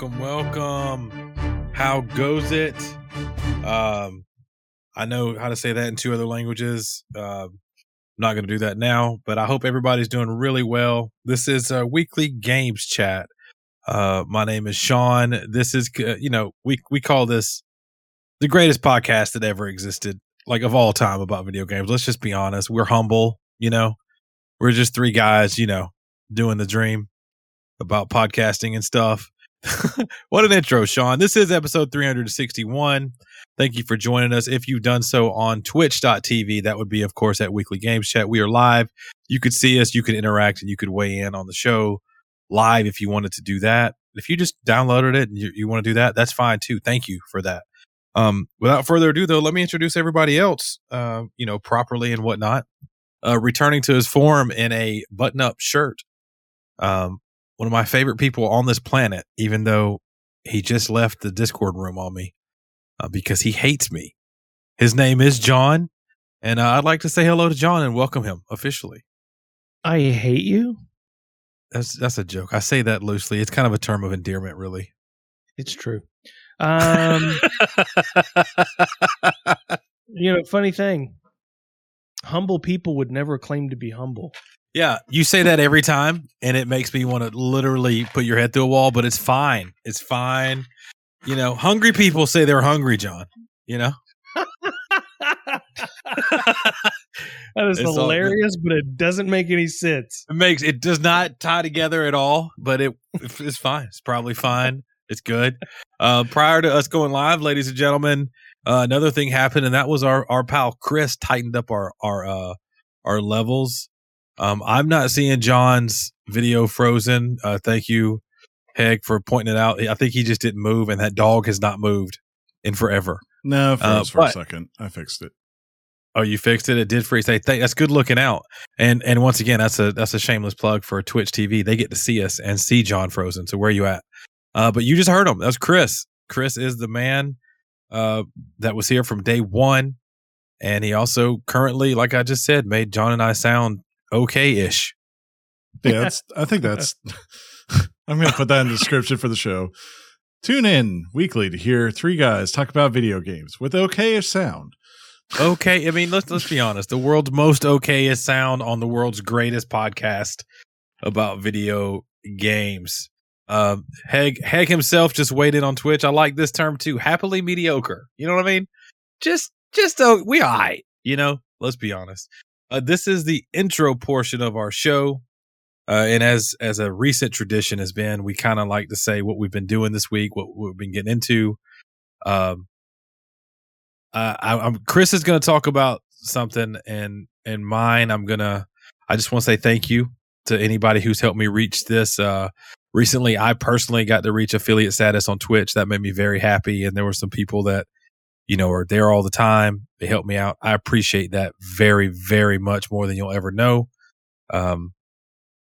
welcome, welcome. How goes it? Um, I know how to say that in two other languages. Uh, I'm not going to do that now, but I hope everybody's doing really well. This is a weekly games chat. Uh, my name is Sean. This is, you know, we we call this the greatest podcast that ever existed, like of all time about video games. Let's just be honest. We're humble, you know. We're just three guys, you know, doing the dream about podcasting and stuff. what an intro, Sean. This is episode 361. Thank you for joining us. If you've done so on twitch.tv, that would be, of course, at Weekly Games Chat. We are live. You could see us, you could interact, and you could weigh in on the show live if you wanted to do that. If you just downloaded it and you, you want to do that, that's fine too. Thank you for that. Um, without further ado, though, let me introduce everybody else, uh, you know, properly and whatnot. Uh, returning to his form in a button up shirt. Um, one of my favorite people on this planet, even though he just left the Discord room on me uh, because he hates me. His name is John, and uh, I'd like to say hello to John and welcome him officially. I hate you. That's that's a joke. I say that loosely. It's kind of a term of endearment, really. It's true. Um, you know, funny thing. Humble people would never claim to be humble. Yeah, you say that every time, and it makes me want to literally put your head through a wall. But it's fine. It's fine. You know, hungry people say they're hungry, John. You know. that is It's hilarious, but it doesn't make any sense. It makes it does not tie together at all, but it it's fine. It's probably fine. It's good. Uh, prior to us going live, ladies and gentlemen, uh, another thing happened, and that was our our pal Chris tightened up our our uh, our levels. Um, I'm not seeing John's video frozen. Uh, thank you, Heg, for pointing it out. I think he just didn't move, and that dog has not moved in forever. No, it froze Uh, for a second. I fixed it. Oh, you fixed it. It did freeze. Hey, th- that's good looking out. And and once again, that's a that's a shameless plug for Twitch TV. They get to see us and see John Frozen. So where are you at? Uh, but you just heard him. That was Chris. Chris is the man uh, that was here from day one, and he also currently, like I just said, made John and I sound okay ish. Yeah, that's, I think that's. I'm going to put that in the description for the show. Tune in weekly to hear three guys talk about video games with okayish sound. Okay, I mean let's let's be honest. The world's most okayest sound on the world's greatest podcast about video games. Um, Heg Heg himself just in on Twitch. I like this term too. Happily mediocre. You know what I mean? Just just uh, we alright. You know. Let's be honest. Uh, this is the intro portion of our show. Uh, and as as a recent tradition has been, we kind of like to say what we've been doing this week, what we've been getting into. Um, uh, I, I'm Chris is going to talk about something, and and mine, I'm gonna. I just want to say thank you to anybody who's helped me reach this. Uh, recently, I personally got to reach affiliate status on Twitch. That made me very happy, and there were some people that you know are there all the time. They help me out. I appreciate that very, very much more than you'll ever know. Um,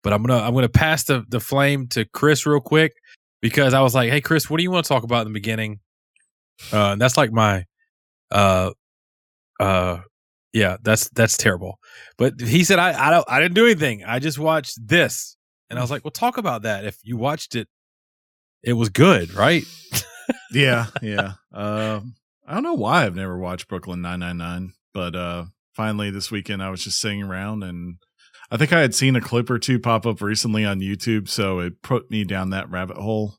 but I'm gonna I'm gonna pass the the flame to Chris real quick because I was like, hey Chris, what do you want to talk about in the beginning? Uh, and that's like my uh uh yeah that's that's terrible but he said i i don't i didn't do anything i just watched this and i was like well talk about that if you watched it it was good right Yeah, yeah. Um, I don't know why I've never watched Brooklyn 999, but uh, finally this weekend I was just sitting around and I think I had seen a clip or two pop up recently on YouTube, so it put me down that rabbit hole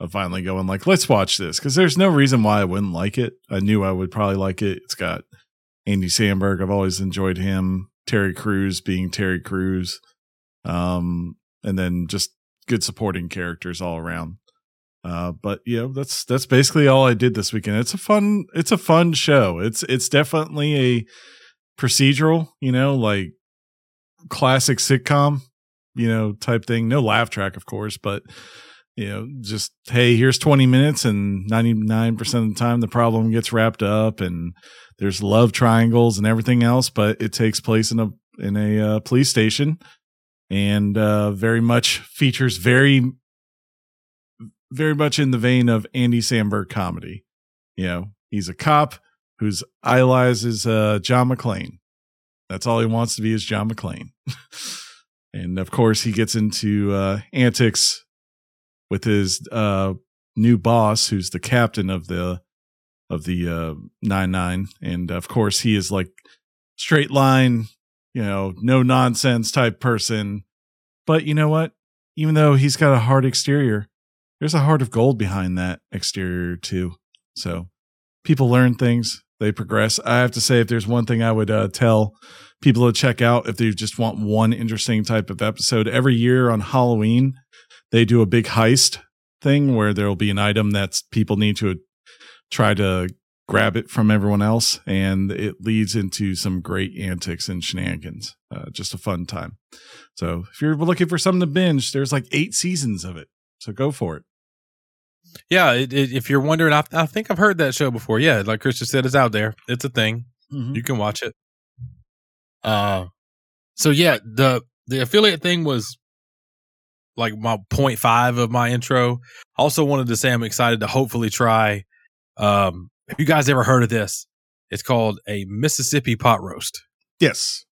of finally going like, let's watch this because there's no reason why I wouldn't like it. I knew I would probably like it. It's got Andy Samberg. I've always enjoyed him. Terry Crews being Terry Crews, um, and then just good supporting characters all around. Uh, but yeah, that's that's basically all I did this weekend. It's a fun, it's a fun show. It's it's definitely a procedural, you know, like classic sitcom, you know, type thing. No laugh track, of course, but you know, just hey, here's 20 minutes, and 99% of the time the problem gets wrapped up, and there's love triangles and everything else. But it takes place in a in a uh, police station, and uh, very much features very very much in the vein of Andy Samberg comedy. You know, he's a cop whose idolizes uh, John McClane. That's all he wants to be is John McClane. and of course, he gets into uh, antics with his uh, new boss, who's the captain of the of the uh, nine nine, and of course he is like straight line, you know, no nonsense type person. But you know what? Even though he's got a hard exterior, there's a heart of gold behind that exterior too. So people learn things, they progress. I have to say, if there's one thing I would uh, tell people to check out, if they just want one interesting type of episode, every year on Halloween, they do a big heist thing where there will be an item that people need to try to grab it from everyone else, and it leads into some great antics and shenanigans. Uh, just a fun time. So if you're looking for something to binge, there's like eight seasons of it. So go for it. Yeah, it, it, if you're wondering, I, I, think I've heard that show before. Yeah, like Christian said, it's out there. It's a thing. Mm-hmm. You can watch it. Uh, so yeah, the the affiliate thing was like my point five of my intro. Also wanted to say I'm excited to hopefully try. Um, have you guys ever heard of this? It's called a Mississippi pot roast. Yes.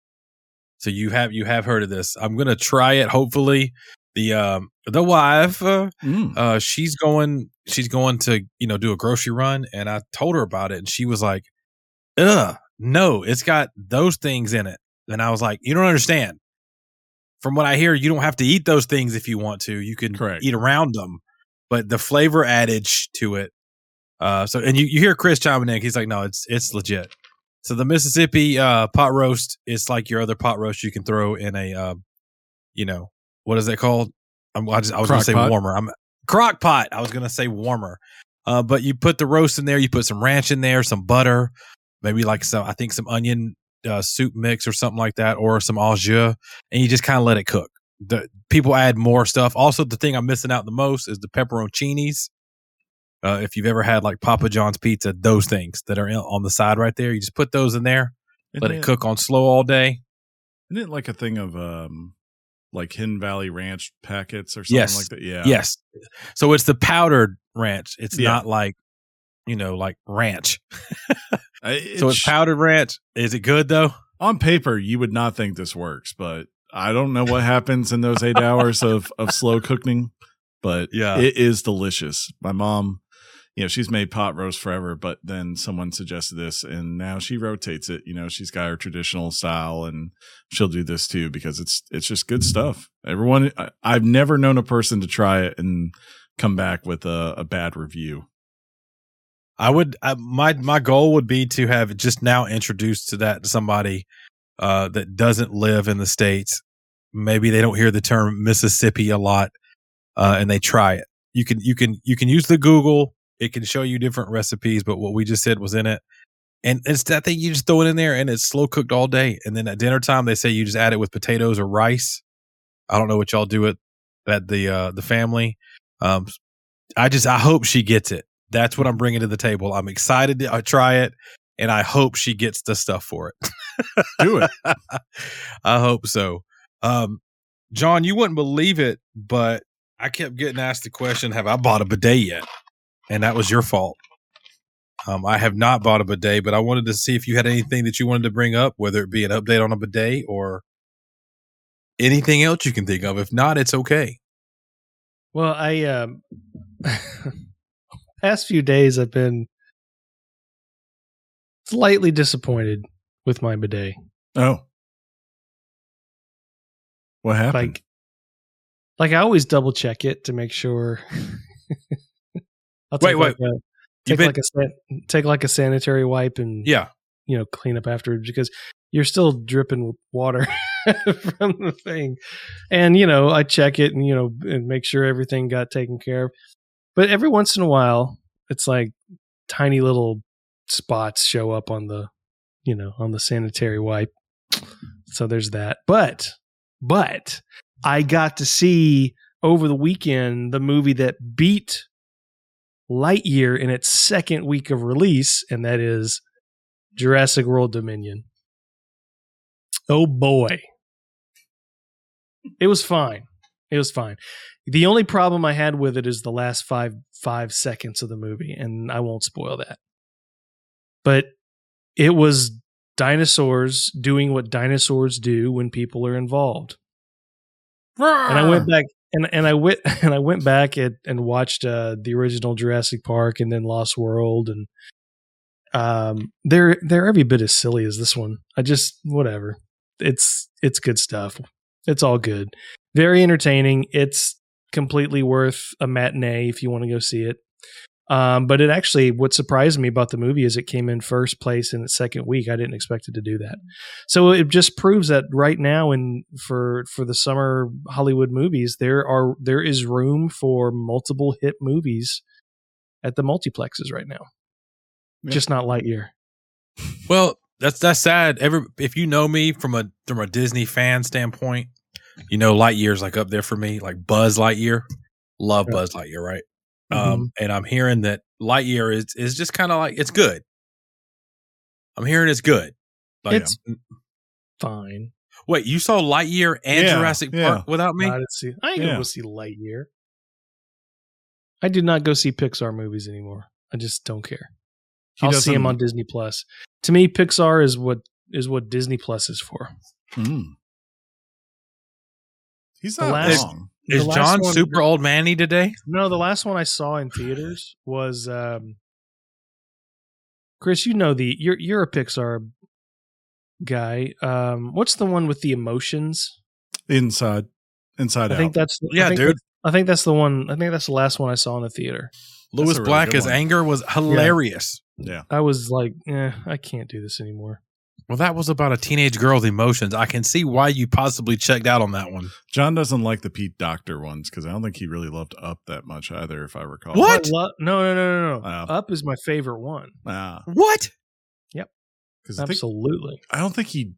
So you have you have heard of this. I'm gonna try it. Hopefully, the um the wife uh, mm. uh she's going she's going to you know do a grocery run, and I told her about it, and she was like, "Ugh, no, it's got those things in it." And I was like, "You don't understand." From what I hear, you don't have to eat those things if you want to. You can Correct. eat around them, but the flavor adage to it. Uh, so and you, you hear Chris chiming in. He's like, "No, it's it's legit." So the Mississippi uh, pot roast is like your other pot roast you can throw in a, uh, you know, what is it called? I'm, I, just, I was going to say pot. warmer. I'm crock pot. I was going to say warmer. Uh, but you put the roast in there. You put some ranch in there, some butter, maybe like some, I think some onion uh, soup mix or something like that, or some au jus, and you just kind of let it cook. The people add more stuff. Also, the thing I'm missing out the most is the pepperoncinis. Uh, if you've ever had like Papa John's pizza, those things that are on the side right there, you just put those in there, isn't let it, it, cook on slow all day. Isn't it like a thing of um, like Hidden Valley Ranch packets or something yes. like that. Yeah. Yes. So it's the powdered ranch. It's yeah. not like, you know, like ranch. it so it's powdered ranch. Is it good though? On paper, you would not think this works, but I don't know what happens in those eight hours of, of slow cooking, but yeah, it is delicious. My mom you know, she's made pot roast forever, but then someone suggested this and now she rotates it. You know, she's got her traditional style and she'll do this too because it's, it's just good stuff. Everyone, I, have never known a person to try it and come back with a, a bad review. I would, I, my, my goal would be to have just now introduced to that somebody, uh, that doesn't live in the States. Maybe they don't hear the term Mississippi a lot, uh, and they try it. You can, you can, you can use the Google it can show you different recipes, but what we just said was in it. And it's that thing you just throw it in there and it's slow cooked all day. And then at dinner time, they say you just add it with potatoes or rice. I don't know what y'all do it at the uh, the family. Um, I just I hope she gets it. That's what I'm bringing to the table. I'm excited to uh, try it, and I hope she gets the stuff for it. do it. I hope so. Um, John, you wouldn't believe it, but I kept getting asked the question: Have I bought a bidet yet? And that was your fault. Um, I have not bought a bidet, but I wanted to see if you had anything that you wanted to bring up, whether it be an update on a bidet or anything else you can think of. If not, it's okay. Well, I um, past few days I've been slightly disappointed with my bidet. Oh, what happened? Like, like I always double check it to make sure I'll take wait, like wait. A, take been, like a take like a sanitary wipe and yeah, you know, clean up after because you're still dripping water from the thing. And you know, I check it and you know and make sure everything got taken care of. But every once in a while, it's like tiny little spots show up on the you know on the sanitary wipe. So there's that. But but I got to see over the weekend the movie that beat Lightyear in its second week of release, and that is Jurassic World Dominion. Oh boy. It was fine. It was fine. The only problem I had with it is the last five five seconds of the movie, and I won't spoil that. But it was dinosaurs doing what dinosaurs do when people are involved. And I went back and and I went and I went back and, and watched uh, the original Jurassic Park and then Lost World and um they're they're every bit as silly as this one. I just whatever. It's it's good stuff. It's all good. Very entertaining. It's completely worth a matinee if you want to go see it. Um, but it actually, what surprised me about the movie is it came in first place in its second week. I didn't expect it to do that. So it just proves that right now, in for for the summer Hollywood movies, there are there is room for multiple hit movies at the multiplexes right now. Yeah. Just not Lightyear. Well, that's that's sad. Every if you know me from a from a Disney fan standpoint, you know Lightyear's like up there for me, like Buzz Lightyear. Love Yeah. Buzz Lightyear, right? Mm-hmm. Um, and I'm hearing that Lightyear is is just kind of like it's good. I'm hearing it's good. Like, It's- Fine. wait, you saw Lightyear and Yeah, Jurassic yeah. Park without me? I didn't see. I ain't gonna Yeah. go see Lightyear. I do not go see Pixar movies anymore. I just don't care. He I'll see them on Disney Plus. To me, Pixar is what is what Disney Plus is for. Mm. He's The not last- wrong. The Is John one- super old manny today? No, the last one I saw in theaters was um Chris, you know the you're you're a Pixar guy. Um what's the one with the emotions? Inside, inside I out. think that's I Yeah, think dude. that's- I think that's the one I think that's the last one I saw in the theater. Lewis a really Black good as one. anger was hilarious. yeah. I was like, eh, I can't do this anymore. Well, that was about a teenage girl's emotions. I can see why you possibly checked out on that one. John doesn't like the Pete Docter ones because I don't think he really loved Up that much either, if I recall. What? I lo- no, no, no, no, no. Oh. Up is my favorite one. Ah, What? because I, think- Absolutely. I don't think he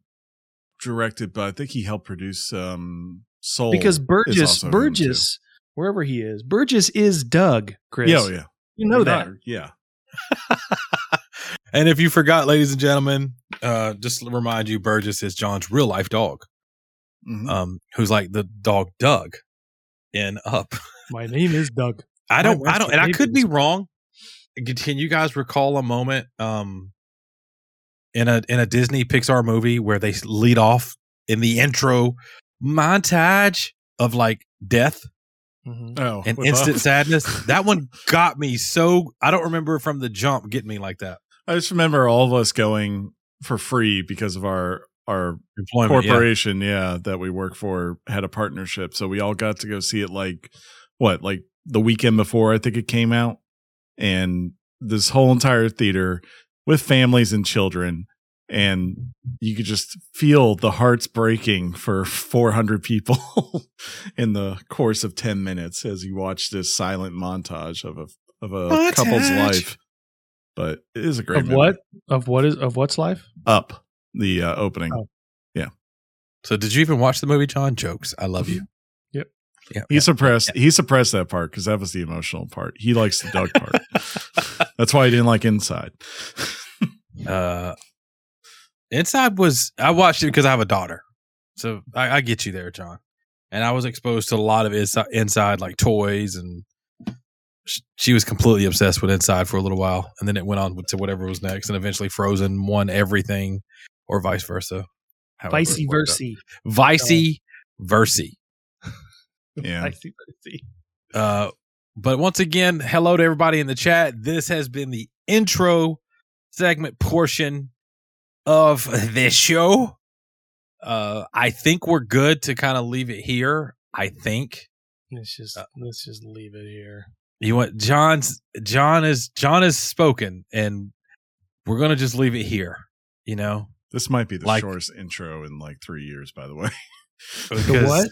directed, but I think he helped produce um, Soul. Because Burgess, Burgess, wherever he is, Burgess is Doug, Chris. yeah, oh, yeah, You know that. yeah. And if you forgot, ladies and gentlemen, uh, just to remind you, Burgess is John's real life dog, Mhm. um, who's like the dog Doug in Up. My name is Doug. I don't, I don't, and I could be wrong. Can you guys recall a moment, um, in a in a Disney Pixar movie where they lead off in the intro montage of like death Mhm. oh, and instant Up. sadness? That one got me so. I don't remember from the jump getting me like that. I just remember all of us going for free because of our our Employment, corporation, yeah. that we work for had a partnership. So we all got to go see it like what, like the weekend before I think it came out. And this whole entire theater with families and children. And you could just feel the hearts breaking for 400 people in the course of 10 minutes as you watch this silent montage of a of a couple's life. But it is a great Of movie. what? Of what is of what's life? Up the uh, opening. Oh. So did you even watch the movie, John? Jokes. I love you. Yep. Yeah. He suppressed he suppressed that part because that was the emotional part. He likes the Doug part. That's why he didn't like Inside. uh, Inside was I watched it because I have a daughter, so I, I get you there, John. And I was exposed to a lot of inside, inside like toys, and sh- she was completely obsessed with Inside for a little while, and then it went on to whatever was next, and eventually Frozen won everything, or vice versa. However it Vice worked versa. Vice versa. Yeah. Vice versa. Uh, but once again, hello to everybody in the chat. This has been the intro segment portion of this show. Uh, I think we're good to kind of leave it here. I think Let's just Uh, let's just leave it here. You want John's John is John has spoken, and we're gonna just leave it here. You know, This might be the Like- shortest intro in like three years, by the way. The what?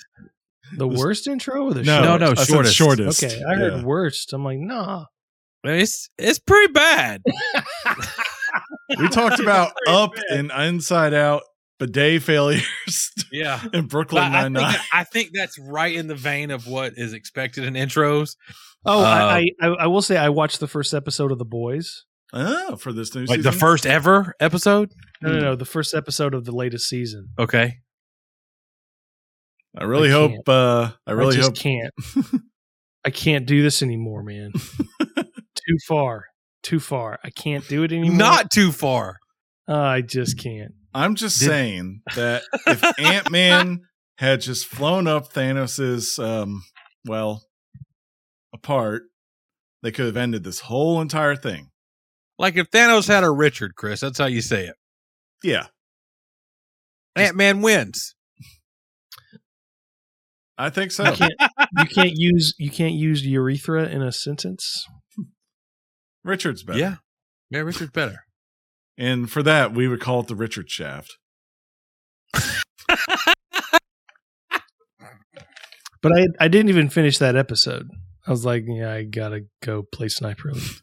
The This- worst intro or the No, No, no, shortest? I shortest. shortest. Okay, I heard Yeah. worst. I'm like, nah. It's it's pretty bad. We talked about Up and Inside Out, bidet failures, Yeah. in Brooklyn Nine Nine. I think that's right in the vein of what is expected in intros. Oh, Uh, I, I I will say I watched the first episode of The Boys. Oh, for this new Like season. the first ever episode. No, no, no, the first episode of the latest season. Okay. I really I hope. Uh, I really just hope. can't. I can't do this anymore, man. Too far. Too far. I can't do it anymore. Not too far. Uh, I just can't. I'm just Did- saying that if Ant Man had just flown up Thanos's um, well apart, they could have ended this whole entire thing. Like if Thanos had a Richard, Chris, that's how you say it. Yeah, Ant Man wins. I think so. You can't, you can't use you can't use urethra in a sentence. Richard's better. Yeah. Yeah, Richard's better. And for that, we would call it the Richard shaft. But I I didn't even finish that episode. I was like, yeah, I gotta go play Sniper Elite.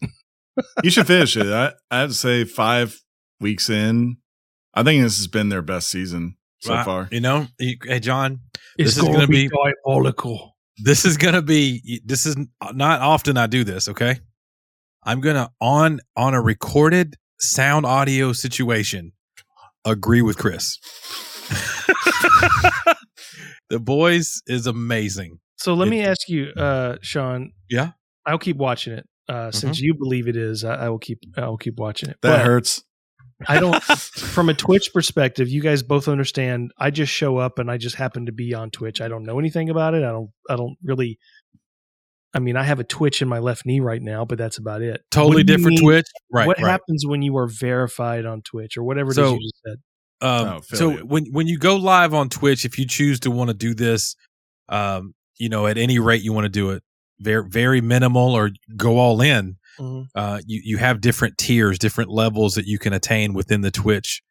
You should finish it. I, I'd say five weeks in. I think this has been their best season so Wow. far. You know, you, hey John, It's This is gonna be- diabolical. this is gonna be this is not often I do this, okay? I'm gonna on on a recorded sound audio situation agree with Chris. the boys is amazing. So let It- me ask you, uh, Sean. Yeah? I'll keep watching it. Uh, since you believe it is, I, I will keep I will keep watching it. That But hurts. I don't. from a Twitch perspective, you guys both understand. I just show up and I just happen to be on Twitch. I don't know anything about it. I don't. I don't really. I mean, I have a twitch in my left knee right now, but that's about it. Totally different mean- Twitch. Right. what right. happens when you are verified on Twitch or whatever it is So- you just said? Um, Oh, so affiliate. when when you go live on Twitch, if you choose to want to do this, um, you know, at any rate you want to do it, very very minimal or go all in. Mhm. Uh, you you have different tiers, different levels that you can attain within the Twitch.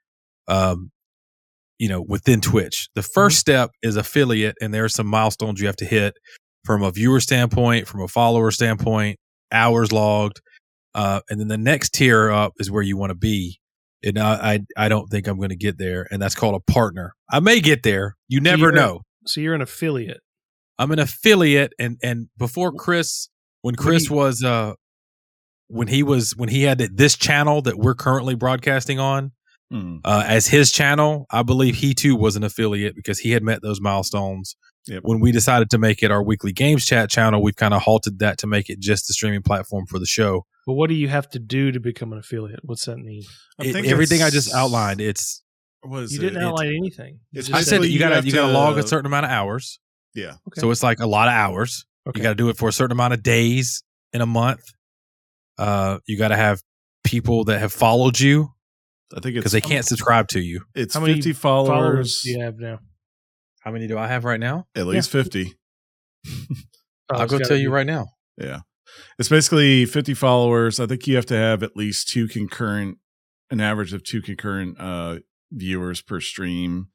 Um, you know, within Twitch, the 1st step is affiliate, and there are some milestones you have to hit from a viewer standpoint, from a follower standpoint, hours logged, uh, and then the next tier up is where you want to be and I, I I don't think I'm going to get there, and that's called a partner. I may get there. You never you're- know. So you're an affiliate. I'm an affiliate, and and before Chris, when do Chris you- was uh, when he was when he had this channel that we're currently broadcasting on Hmm. uh, as his channel, I believe he too was an affiliate because he had met those milestones. Yep. When we decided to make it our weekly games chat channel, we've kind of halted that to make it just the streaming platform for the show. But what do you have to do to become an affiliate? What's that mean? I It- everything I just outlined, it's What is You it? didn't It's- outline anything. You just I said- said you you gotta you gotta log a certain amount of hours. Yeah. Okay. So it's like a lot of hours. Okay. You got to do it for a certain amount of days in a month. Uh, you got to have people that have followed you I think because they can't subscribe to you. it's How many 50 followers followers. do you have now? How many do I have right now? At least 50. Oh, I'll go gotta tell you right now. Yeah. It's basically 50 followers. I think you have to have at least two concurrent, an average of two concurrent uh, viewers per stream.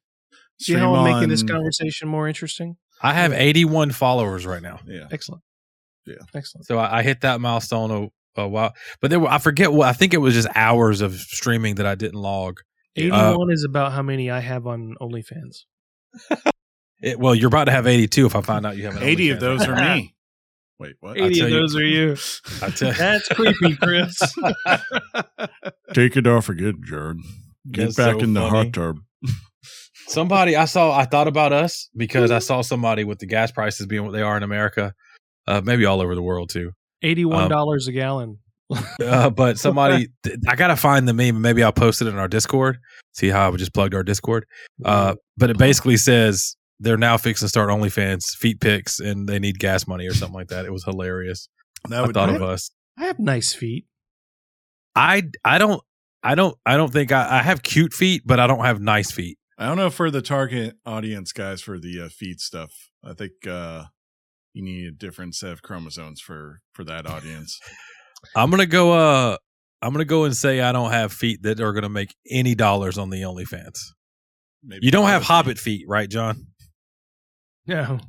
See how I'm making this conversation more interesting? I have 81 followers right now. Yeah. Excellent. Yeah. Excellent. So I, I hit that milestone a, a while, but there were, I forget what I think it was just hours of streaming that I didn't log. Uh, 81 is about how many I have on OnlyFans. It, well, you're about to have 82 if I find out you have an 80 of those are me. Wait, what? 80 tell of you- those are you. I tell That's creepy, Chris. Take it off forget it, Jared. Get That's back so in the funny. hot tub. Somebody I saw, I thought about us because I saw somebody with the gas prices being what they are in America, uh, maybe all over the world too. $81 a gallon. Uh, but somebody, I gotta find the meme. Maybe I'll post it in our Discord. See how I just plugged our Discord. Uh, but it basically says they're now fixing to start OnlyFans feet pics and they need gas money or something like that. It was hilarious. That I would thought do of it. us. I have nice feet. I I don't I don't I don't think I, I have cute feet, but I don't have nice feet. I don't know for the target audience guys for the uh, feed stuff. I think uh, you need a different set of chromosomes for for that audience. I'm gonna go. Uh, I'm gonna go and say I don't have feet that are gonna make any dollars on the OnlyFans. Maybe You don't have feet. Hobbit feet, right, John? No.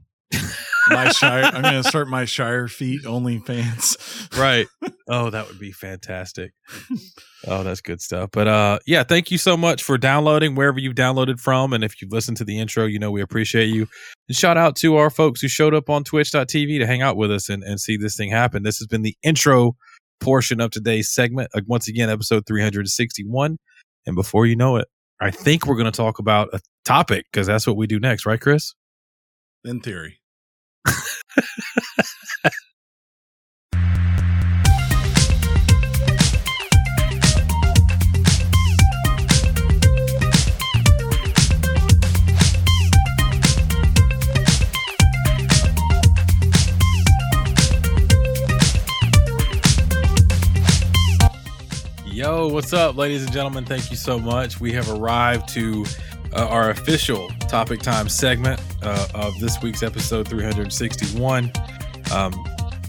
My Shire. I'm going to start my Shire feet only fans. Right. oh, that would be fantastic. Oh, that's good stuff. But uh, yeah, thank you so much for downloading wherever you've downloaded from, and if you've listened to the intro, you know we appreciate you. And shout out to our folks who showed up on Twitch.tv to hang out with us and, and see this thing happen. This has been the intro portion of today's segment. Uh, once again, episode 361. And before you know it, I think we're going to talk about a topic because that's what we do next, right, Chris? in theory. Yo, what's up, ladies and gentlemen? Thank you so much. We have arrived to uh, our official topic time segment uh, of this week's episode 361. Um,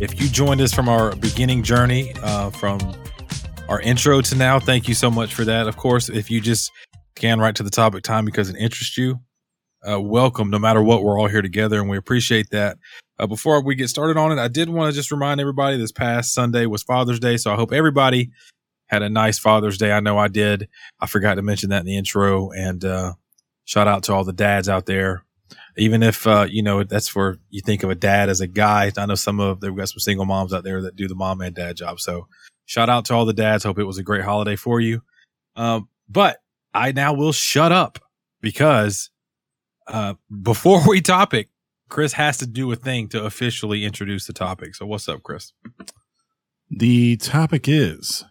if you joined us from our beginning journey, uh, from our intro to now, thank you so much for that. Of course, if you just scan right to the topic time because it interests you, uh, welcome. No matter what, we're all here together, and we appreciate that. Uh, before we get started on it, I did want to just remind everybody this past Sunday was Father's Day, so I hope everybody had a nice Father's Day. I know I did. I forgot to mention that in the intro, and uh, shout out to all the dads out there. Even if uh, you know that's for you think of a dad as a guy. I know some of they've got some single moms out there that do the mom and dad job. So shout out to all the dads. Hope it was a great holiday for you. Um, but I now will shut up because uh, before we topic, Chris has to do a thing to officially introduce the topic. So what's up, Chris? The topic is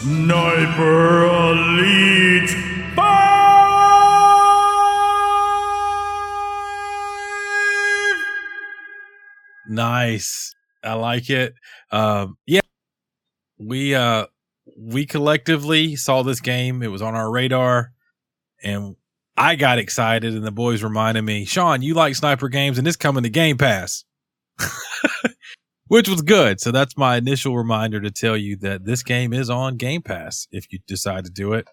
Sniper Elite Five. Nice. I like it. Um, yeah, we uh we collectively saw this game. It was on our radar, and I got excited. And the boys reminded me, Sean, you like sniper games, and it's coming to Game Pass, which was good. So that's my initial reminder to tell you that this game is on Game Pass if you decide to do it,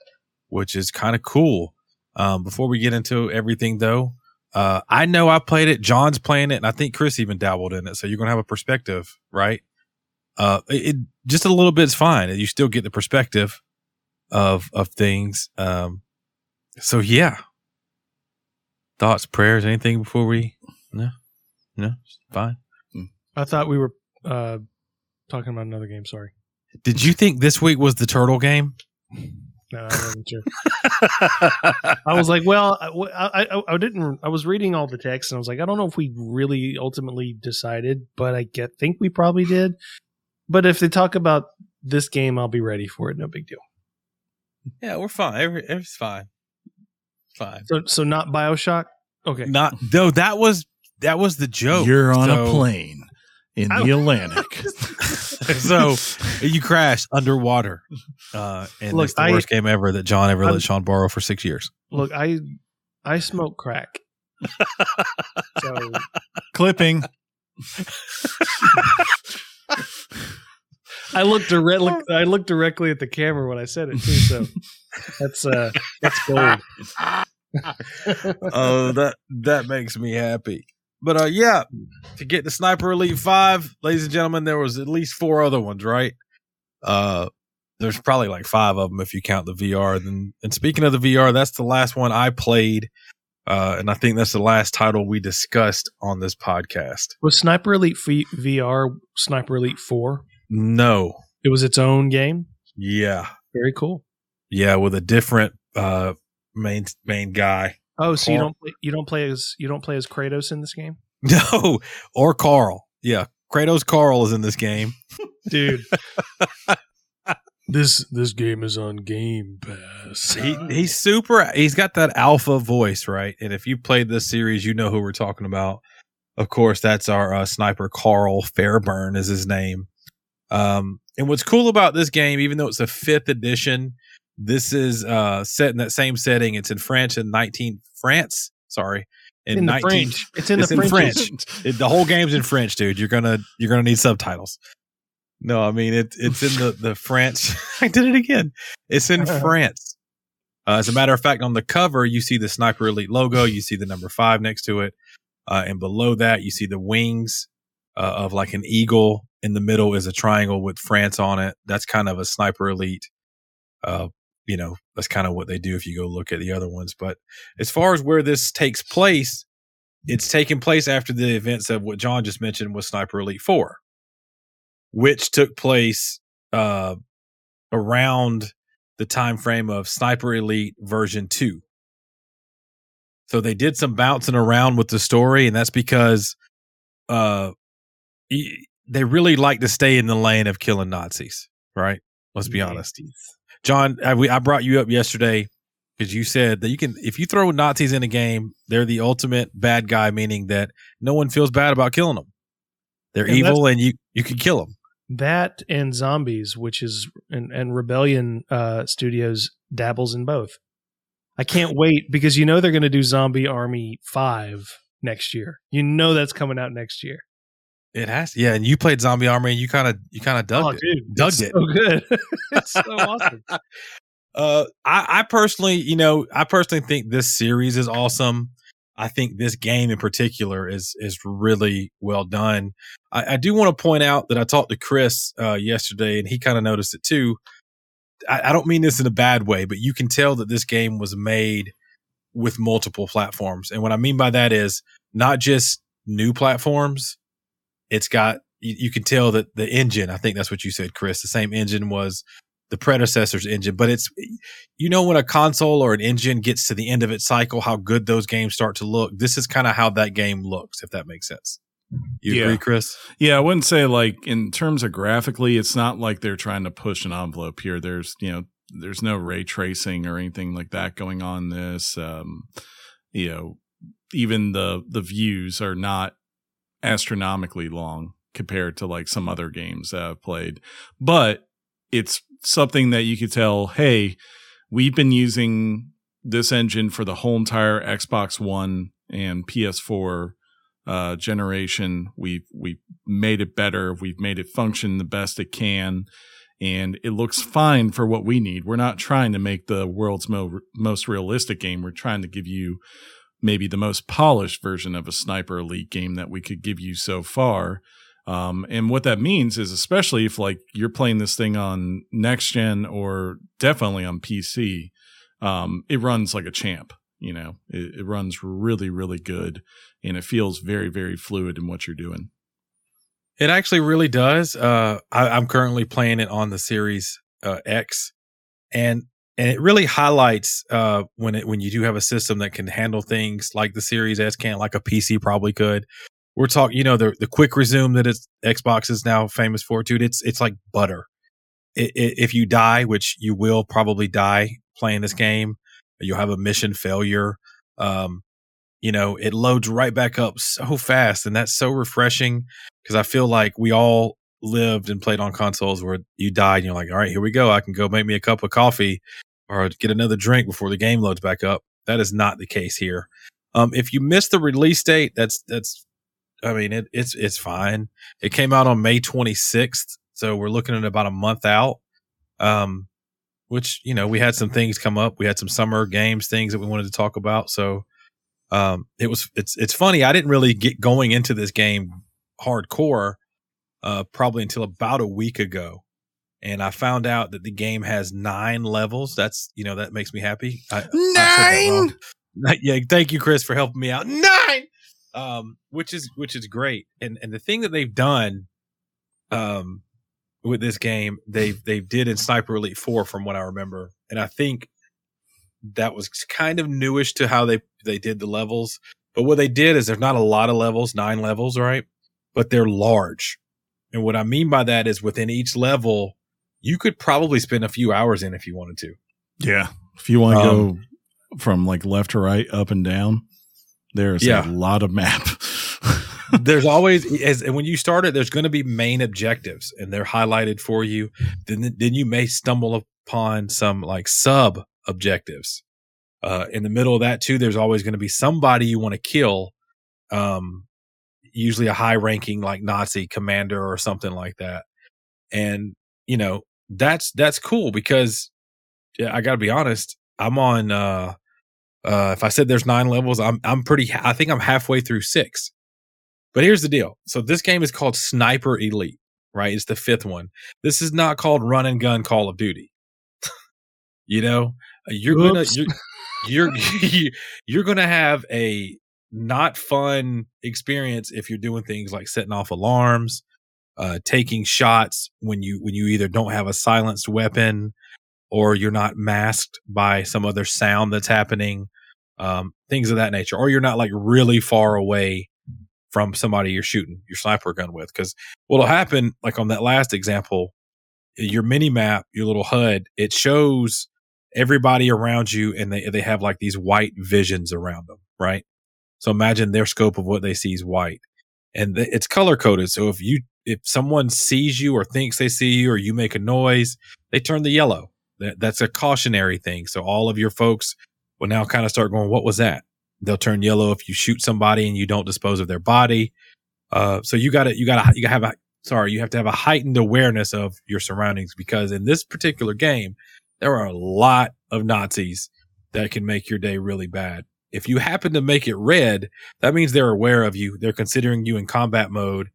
which is kind of cool. Um, before we get into everything, though, uh, I know I played it. John's playing it, and I think Chris even dabbled in it. So you're gonna have a perspective, right? Uh, it, it just a little bit bit's fine. You still get the perspective of of things. Um, so yeah. Thoughts, prayers, anything before we? No, no, fine. I thought we were uh, talking about another game. Sorry. Did you think this week was the turtle game? No, I wasn't sure. I was like, well, I, I, I didn't. I was reading all the text, and I was like, I don't know if we really ultimately decided, but I get think we probably did. But if they talk about this game, I'll be ready for it. No big deal. yeah, we're fine. Every, everything's fine. Fine. So, so not Bioshock. Okay. Not though. That was that was the joke. You're on So- a plane in the Atlantic. so you crashed underwater, uh, and Look, it's the I- worst game ever that John ever I'm- let Sean borrow for six years. Look, I I smoke crack. so Clipping. I looked directly. I looked directly at the camera when I said it too. So that's uh that's gold. oh, that that makes me happy. But uh, yeah, to get the Sniper Elite Five, ladies and gentlemen, there was at least four other ones, right? Uh, there's probably like five of them if you count the VR. Then, and speaking of the VR, that's the last one I played, uh, and I think that's the last title we discussed on this podcast. Was Sniper Elite v- VR Sniper Elite Four? No, It was its own game. yeah, Very cool. yeah, with a different uh main main guy. Oh, so you don't play, you don't play as you don't play as Kratos in this game, No, or Karl. Yeah, Kratos Karl is in this game. dude. this this game is on Game Pass. he he's super he's got that alpha voice right and if you played this series you know who we're talking about of course that's our uh, sniper karl fairburne is his name um and what's cool about this game even though it's a fifth edition this is uh set in that same setting it's in french in 19 france sorry in, in the 19 French. It's in it's the in French. French. It, the whole game's in French, dude. You're gonna you're gonna need subtitles. No, I mean it. It's in the the French. I did it again. It's in France. Uh, as a matter of fact, on the cover you see the Sniper Elite logo. You see the number five next to it, uh, and below that you see the wings uh, of like an eagle. In the middle is a triangle with France on it. That's kind of a Sniper Elite. You know, that's kind of what they do if you go look at the other ones. But as far as where this takes place, it's taking place after the events of what John just mentioned was Sniper Elite 4, which took place uh, around the time frame of Sniper Elite version 2. So they did some bouncing around with the story, and that's because uh, they really like to stay in the lane of killing Nazis, right? Let's be honest. John, I, we, I brought you up yesterday because you said that you can, if you throw Nazis in a game, they're the ultimate bad guy, meaning that no one feels bad about killing them. They're And evil, and you you can kill them. That and zombies, which is and, and Rebellion uh, Studios dabbles in both. I can't wait because you know they're going to do Zombie Army Five next year. You know that's coming out next year. It has, yeah. And you played Zombie Army, and you kind of you kind of dug oh, it. dude, Dug it's it. So good. it's so awesome. Uh, I, I personally, you know, I personally think this series is awesome. I think this game in particular is is really well done. I, I do want to point out that I talked to Chris uh, yesterday, and he kind of noticed it too. I, I don't mean this in a bad way, but you can tell that this game was made with multiple platforms, and what I mean by that is not just new platforms. It's got you, you can tell that the engine. I think that's what you said, Chris. The same engine was the predecessor's engine, but it's you know when a console or an engine gets to the end of its cycle, how good those games start to look. This is kind of how that game looks, if that makes sense. You Yeah. agree, Chris? Yeah, I wouldn't say like in terms of graphically, it's not like they're trying to push an envelope here. There's you know there's no ray tracing or anything like that going on. This um, you know even the the views are not astronomically long compared to like some other games that I've played, but it's something that you could tell. Hey, we've been using this engine for the whole entire Xbox One and PS4 uh, generation. We've we've made it better. We've made it function the best it can, and it looks fine for what we need. We're not trying to make the world's mo- most realistic game. We're trying to give you maybe the most polished version of a Sniper Elite game that we could give you so far. Um, and what that means is, especially if like you're playing this thing on next gen or definitely on PC, um, it runs like a champ. You know, it, it runs really, really good, and it feels very, very fluid in what you're doing. It actually really does. Uh, I, I'm currently playing it on the Series uh, X, and and it really highlights uh, when it when you do have a system that can handle things like the Series S can't, like a PC probably could. We're talking, you know, the the quick resume that is Xbox is now famous for, dude. It's it's like butter. I i if you die, which you will probably die playing this game, you'll have a mission failure. Um, you know, it loads right back up so fast, and that's so refreshing because I feel like we all lived and played on consoles where you died and you're like, all right, here we go. I can go make me a cup of coffee or get another drink before the game loads back up. That is not the case here. Um, if you missed the release date, that's that's I mean it, it's it's fine. It came out on May 26th, so we're looking at about a month out. Um, which you know we had some things come up. We had some summer games things that we wanted to talk about. So um, it was it's it's funny. I didn't really get going into this game hardcore uh, probably until about a week ago, and I found out that the game has nine levels. That's you know that makes me happy. I, I that wrong. yeah, thank you, Chris, for helping me out. Nine, um, which is which is great. And and the thing that they've done, um, with this game, they've they did in Sniper Elite Four, from what I remember, and I think that was kind of newish to how they they did the levels. But what they did is there's not a lot of levels, nine levels, right? But they're large. And what I mean by that is within each level, you could probably spend a few hours in if you wanted to. Yeah, if you want to Um, go from like left to right, up and down, there's Yeah. a lot of map. there's always as and when you start it, there's going to be main objectives, and they're highlighted for you. Then then you may stumble upon some like sub objectives. Uh, in the middle of that too, there's always going to be somebody you want to kill. Um, usually a high ranking like Nazi commander or something like that. And you know that's that's cool because yeah, I got to be honest. I'm on. uh uh, if I said there's nine levels, I'm I'm pretty. I think I'm halfway through six. But here's the deal. So this game is called Sniper Elite, right? It's the fifth one. This is not called Run and Gun Call of Duty. you know, you're gonna you're you're you're gonna have a not fun experience if you're doing things like setting off alarms, uh, taking shots when you when you either don't have a silenced weapon or you're not masked by some other sound that's happening, um, things of that nature, or you're not like really far away from somebody you're shooting your sniper gun with. Because what'll happen, like on that last example, your mini map, your little HUD, it shows everybody around you and they, they have like these white visions around them, right? So imagine their scope of what they see is white and th- it's color coded. So if you, if someone sees you or thinks they see you or you make a noise, they turn the yellow. That, that's a cautionary thing. So all of your folks will now kind of start going, what was that? They'll turn yellow if you shoot somebody and you don't dispose of their body. Uh, so you gotta, you gotta, you gotta have a, sorry, you have to have a heightened awareness of your surroundings because in this particular game, there are a lot of Nazis that can make your day really bad. If you happen to make it red, that means they're aware of you. They're considering you in combat mode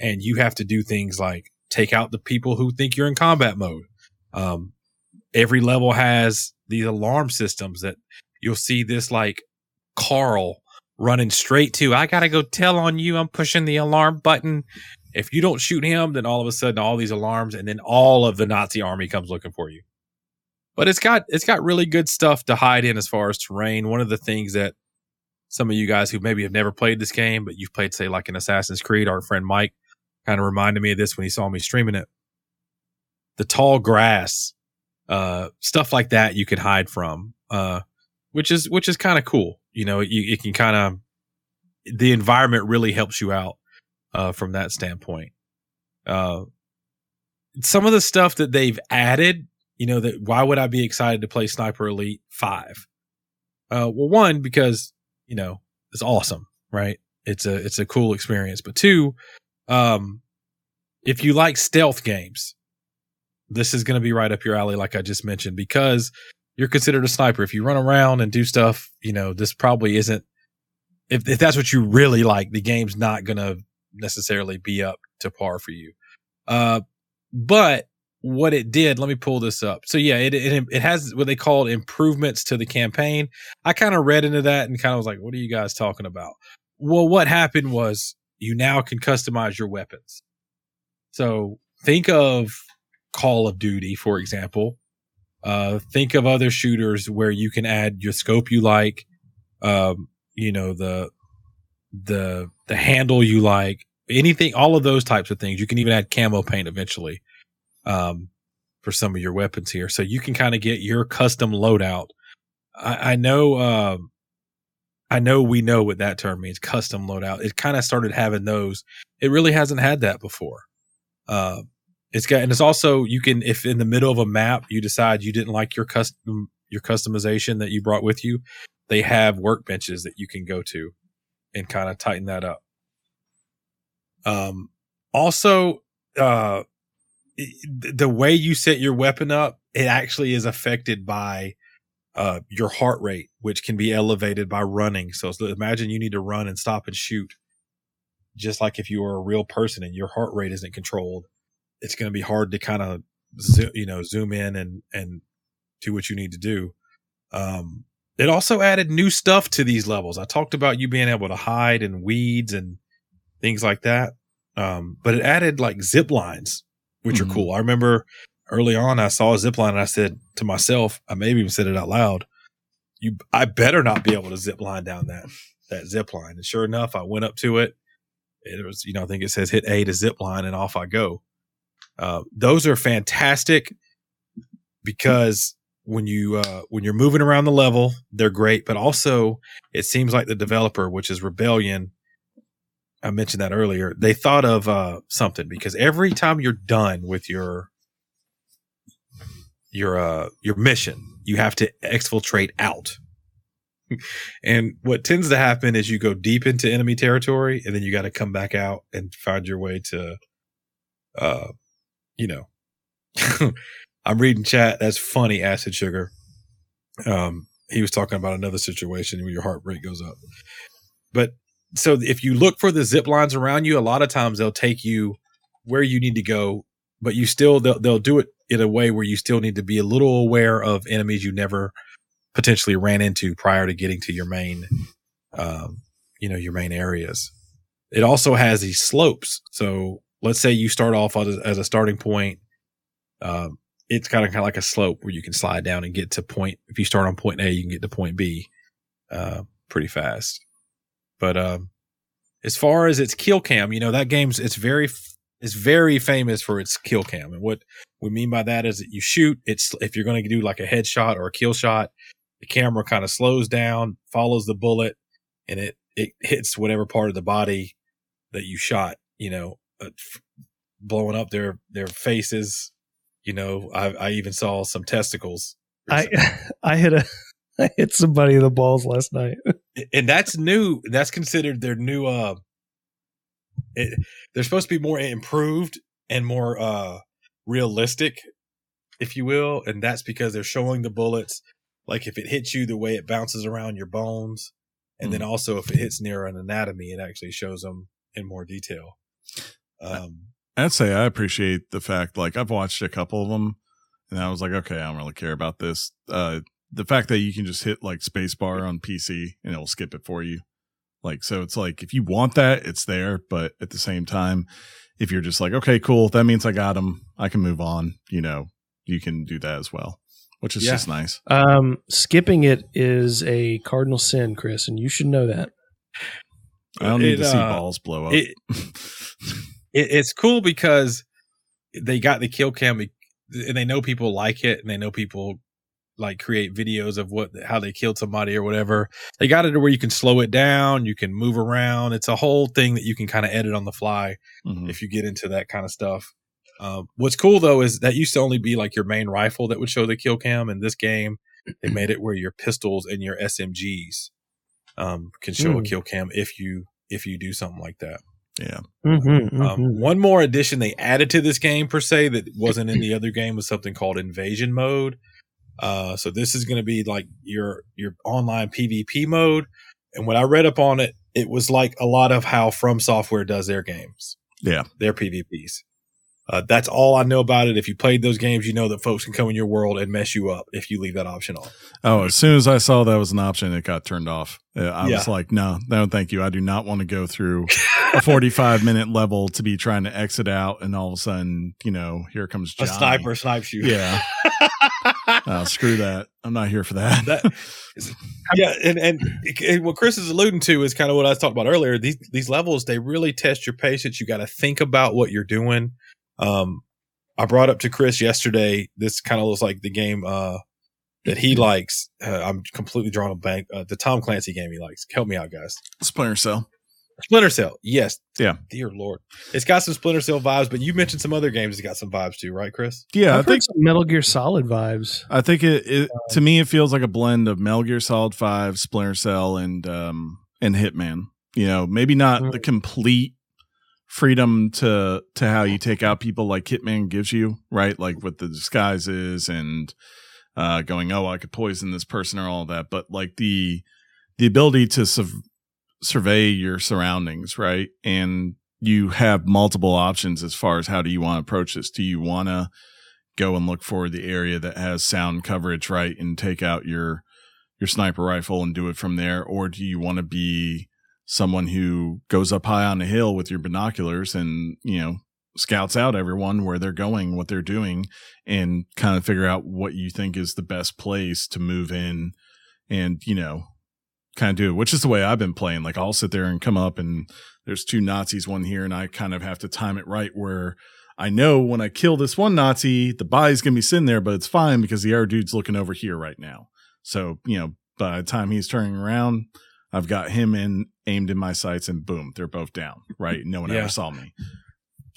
and you have to do things like take out the people who think you're in combat mode. Um, every level has these alarm systems that you'll see this like Carl running straight to, I got to go tell on you. I'm pushing the alarm button. If you don't shoot him, then all of a sudden all these alarms and then all of the Nazi army comes looking for you. But it's got it's got really good stuff to hide in as far as terrain. One of the things that some of you guys who maybe have never played this game, but you've played, say, like an Assassin's Creed, our friend Mike kind of reminded me of this when he saw me streaming it. The tall grass, uh, stuff like that you could hide from, uh, which is which is kind of cool. You know, you, it can kind of the environment really helps you out uh, from that standpoint. Uh, some of the stuff that they've added, you know, that why would I be excited to play Sniper Elite Five? Uh, well, one because you know it's awesome, right? It's a it's a cool experience, but two, um, if you like stealth games, this is going to be right up your alley, like I just mentioned, because you're considered a sniper. If you run around and do stuff, you know, this probably isn't. If, if that's what you really like, the game's not going to necessarily be up to par for you. Uh, but what it did, let me pull this up. So yeah, it, it, it has what they called improvements to the campaign. I kind of read into that and kind of was like, what are you guys talking about? Well, what happened was you now can customize your weapons. So think of Call of Duty, for example. Uh, think of other shooters where you can add your scope you like, um, you know, the, the, the handle you like, anything, all of those types of things. You can even add camo paint eventually, um, for some of your weapons here. So you can kind of get your custom loadout. I, I know, uh, I know we know what that term means, custom loadout. It kind of started having those. It really hasn't had that before. Uh, it's got, and it's also you can if in the middle of a map you decide you didn't like your custom your customization that you brought with you, they have workbenches that you can go to and kind of tighten that up. Um, also, uh, the way you set your weapon up, it actually is affected by uh, your heart rate, which can be elevated by running. So, imagine you need to run and stop and shoot, just like if you were a real person and your heart rate isn't controlled it's going to be hard to kind of zo- you know zoom in and and do what you need to do. Um, it also added new stuff to these levels. I talked about you being able to hide in weeds and things like that. Um, but it added like zip lines, which mm-hmm. are cool. I remember early on I saw a zip line and I said to myself, I maybe even said it out loud, you I better not be able to zip line down that that zip line. And sure enough, I went up to it. It was, you know, I think it says hit A to zip line and off I go. Uh, those are fantastic because when you uh, when you're moving around the level, they're great. But also, it seems like the developer, which is Rebellion, I mentioned that earlier. They thought of uh, something because every time you're done with your your uh, your mission, you have to exfiltrate out. and what tends to happen is you go deep into enemy territory, and then you got to come back out and find your way to uh, you know, I'm reading chat. That's funny, acid sugar. Um, he was talking about another situation where your heart rate goes up. But so if you look for the zip lines around you, a lot of times they'll take you where you need to go, but you still they'll they'll do it in a way where you still need to be a little aware of enemies you never potentially ran into prior to getting to your main, um, you know, your main areas. It also has these slopes, so let's say you start off as, as a starting point. Um, it's kind of kind of like a slope where you can slide down and get to point. If you start on point A, you can get to point B, uh, pretty fast. But, um, as far as its kill cam, you know, that game's, it's very, is very famous for its kill cam. And what we mean by that is that you shoot, it's if you're going to do like a headshot or a kill shot, the camera kind of slows down, follows the bullet, and it it hits whatever part of the body that you shot. You know, uh, blowing up their their faces. You know, I I even saw some testicles. I I hit a I hit somebody in the balls last night. and that's new. That's considered their new. Uh, it, they're supposed to be more improved and more uh realistic, if you will, and that's because they're showing the bullets. Like if it hits you, the way it bounces around your bones, and mm. then also if it hits near an anatomy, it actually shows them in more detail. Um, I'd say I appreciate the fact, like I've watched a couple of them, and I was like, okay, I don't really care about this. Uh, the fact that you can just hit like spacebar on PC and it'll skip it for you. Like, so it's like if you want that, it's there. But at the same time, if you're just like, okay, cool, that means I got them, I can move on, you know, you can do that as well, which is yeah. just nice. Um, skipping it is a cardinal sin, Chris, and you should know that. I don't need it, to see uh, balls blow up. It, it, it's cool because they got the kill cam and they know people like it and they know people like create videos of what how they killed somebody or whatever. They got it to where you can slow it down, you can move around. It's a whole thing that you can kind of edit on the fly mm-hmm. if you get into that kind of stuff. Um, what's cool though is that used to only be like your main rifle that would show the kill cam. In this game, they made it where your pistols and your SMGs um, can show mm. a kill cam if you if you do something like that. Yeah. Mm-hmm, mm-hmm. Um, one more addition they added to this game per se that wasn't in the other game was something called invasion mode. Uh, so this is going to be like your your online PvP mode. And when I read up on it, it was like a lot of how From Software does their games. Yeah, their PvPs. Uh, that's all I know about it. If you played those games, you know that folks can come in your world and mess you up if you leave that option on. Oh, as soon as I saw that was an option, it got turned off. Uh, I yeah. was like, no, no, thank you. I do not want to go through a 45 minute level to be trying to exit out. And all of a sudden, you know, here comes Johnny. a sniper snipes you. Yeah. oh, screw that. I'm not here for that. that yeah. And, and, and what Chris is alluding to is kind of what I was talking about earlier. These, these levels, they really test your patience. You got to think about what you're doing um, I brought up to Chris yesterday. This kind of looks like the game uh, that he likes. Uh, I'm completely drawn a blank. Uh, the Tom Clancy game he likes. Help me out, guys. Splinter Cell. Splinter Cell. Yes. Yeah. Dear Lord, it's got some Splinter Cell vibes, but you mentioned some other games that got some vibes too, right, Chris? Yeah, I've i think Metal Gear Solid vibes. I think it, it uh, to me it feels like a blend of Metal Gear Solid Five, Splinter Cell, and um and Hitman. You know, maybe not mm-hmm. the complete freedom to to how you take out people like Hitman gives you, right? Like with the disguises and uh, going, oh, I could poison this person or all that, but like the the ability to su- survey your surroundings, right? And you have multiple options as far as how do you want to approach this? Do you want to go and look for the area that has sound coverage, right, and take out your your sniper rifle and do it from there, or do you want to be someone who goes up high on a hill with your binoculars and, you know, scouts out everyone where they're going, what they're doing, and kind of figure out what you think is the best place to move in and, you know, kind of do it, which is the way I've been playing. Like I'll sit there and come up and there's two Nazis, one here, and I kind of have to time it right where I know when I kill this one Nazi, the body's gonna be sitting there, but it's fine because the other dude's looking over here right now. So, you know, by the time he's turning around, I've got him in aimed in my sights, and boom, they're both down. Right, no one yeah. ever saw me.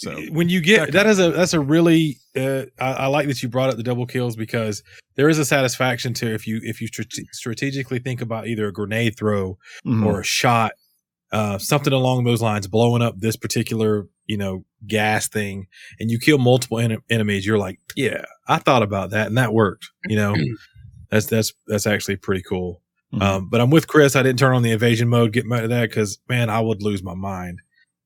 So when you get that is a that's a really uh, I, I, like that you brought up the double kills because there is a satisfaction to if you if you strate- strategically think about either a grenade throw mm-hmm. or a shot, uh, something along those lines, blowing up this particular you know gas thing, and you kill multiple en- enemies. You're like, yeah, I thought about that and that worked. You know, that's that's that's actually pretty cool. Mm-hmm. Um, but I'm with Chris. I didn't turn on the invasion mode, get mad at that because man, I would lose my mind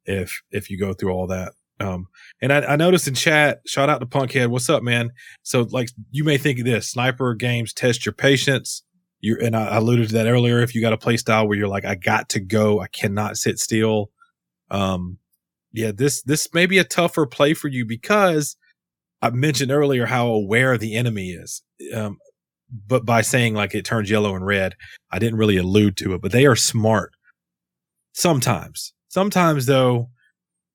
if if you go through all that. Um, and I, I, noticed in chat, shout out to Punkhead. What's up, man? So like you may think of this sniper games test your patience. You and I alluded to that earlier. If you got a play style where you're like, I got to go, I cannot sit still. Um, yeah, this this may be a tougher play for you because I mentioned earlier how aware the enemy is. Um, but by saying like it turns yellow and red, I didn't really allude to it, but they are smart. Sometimes, sometimes though,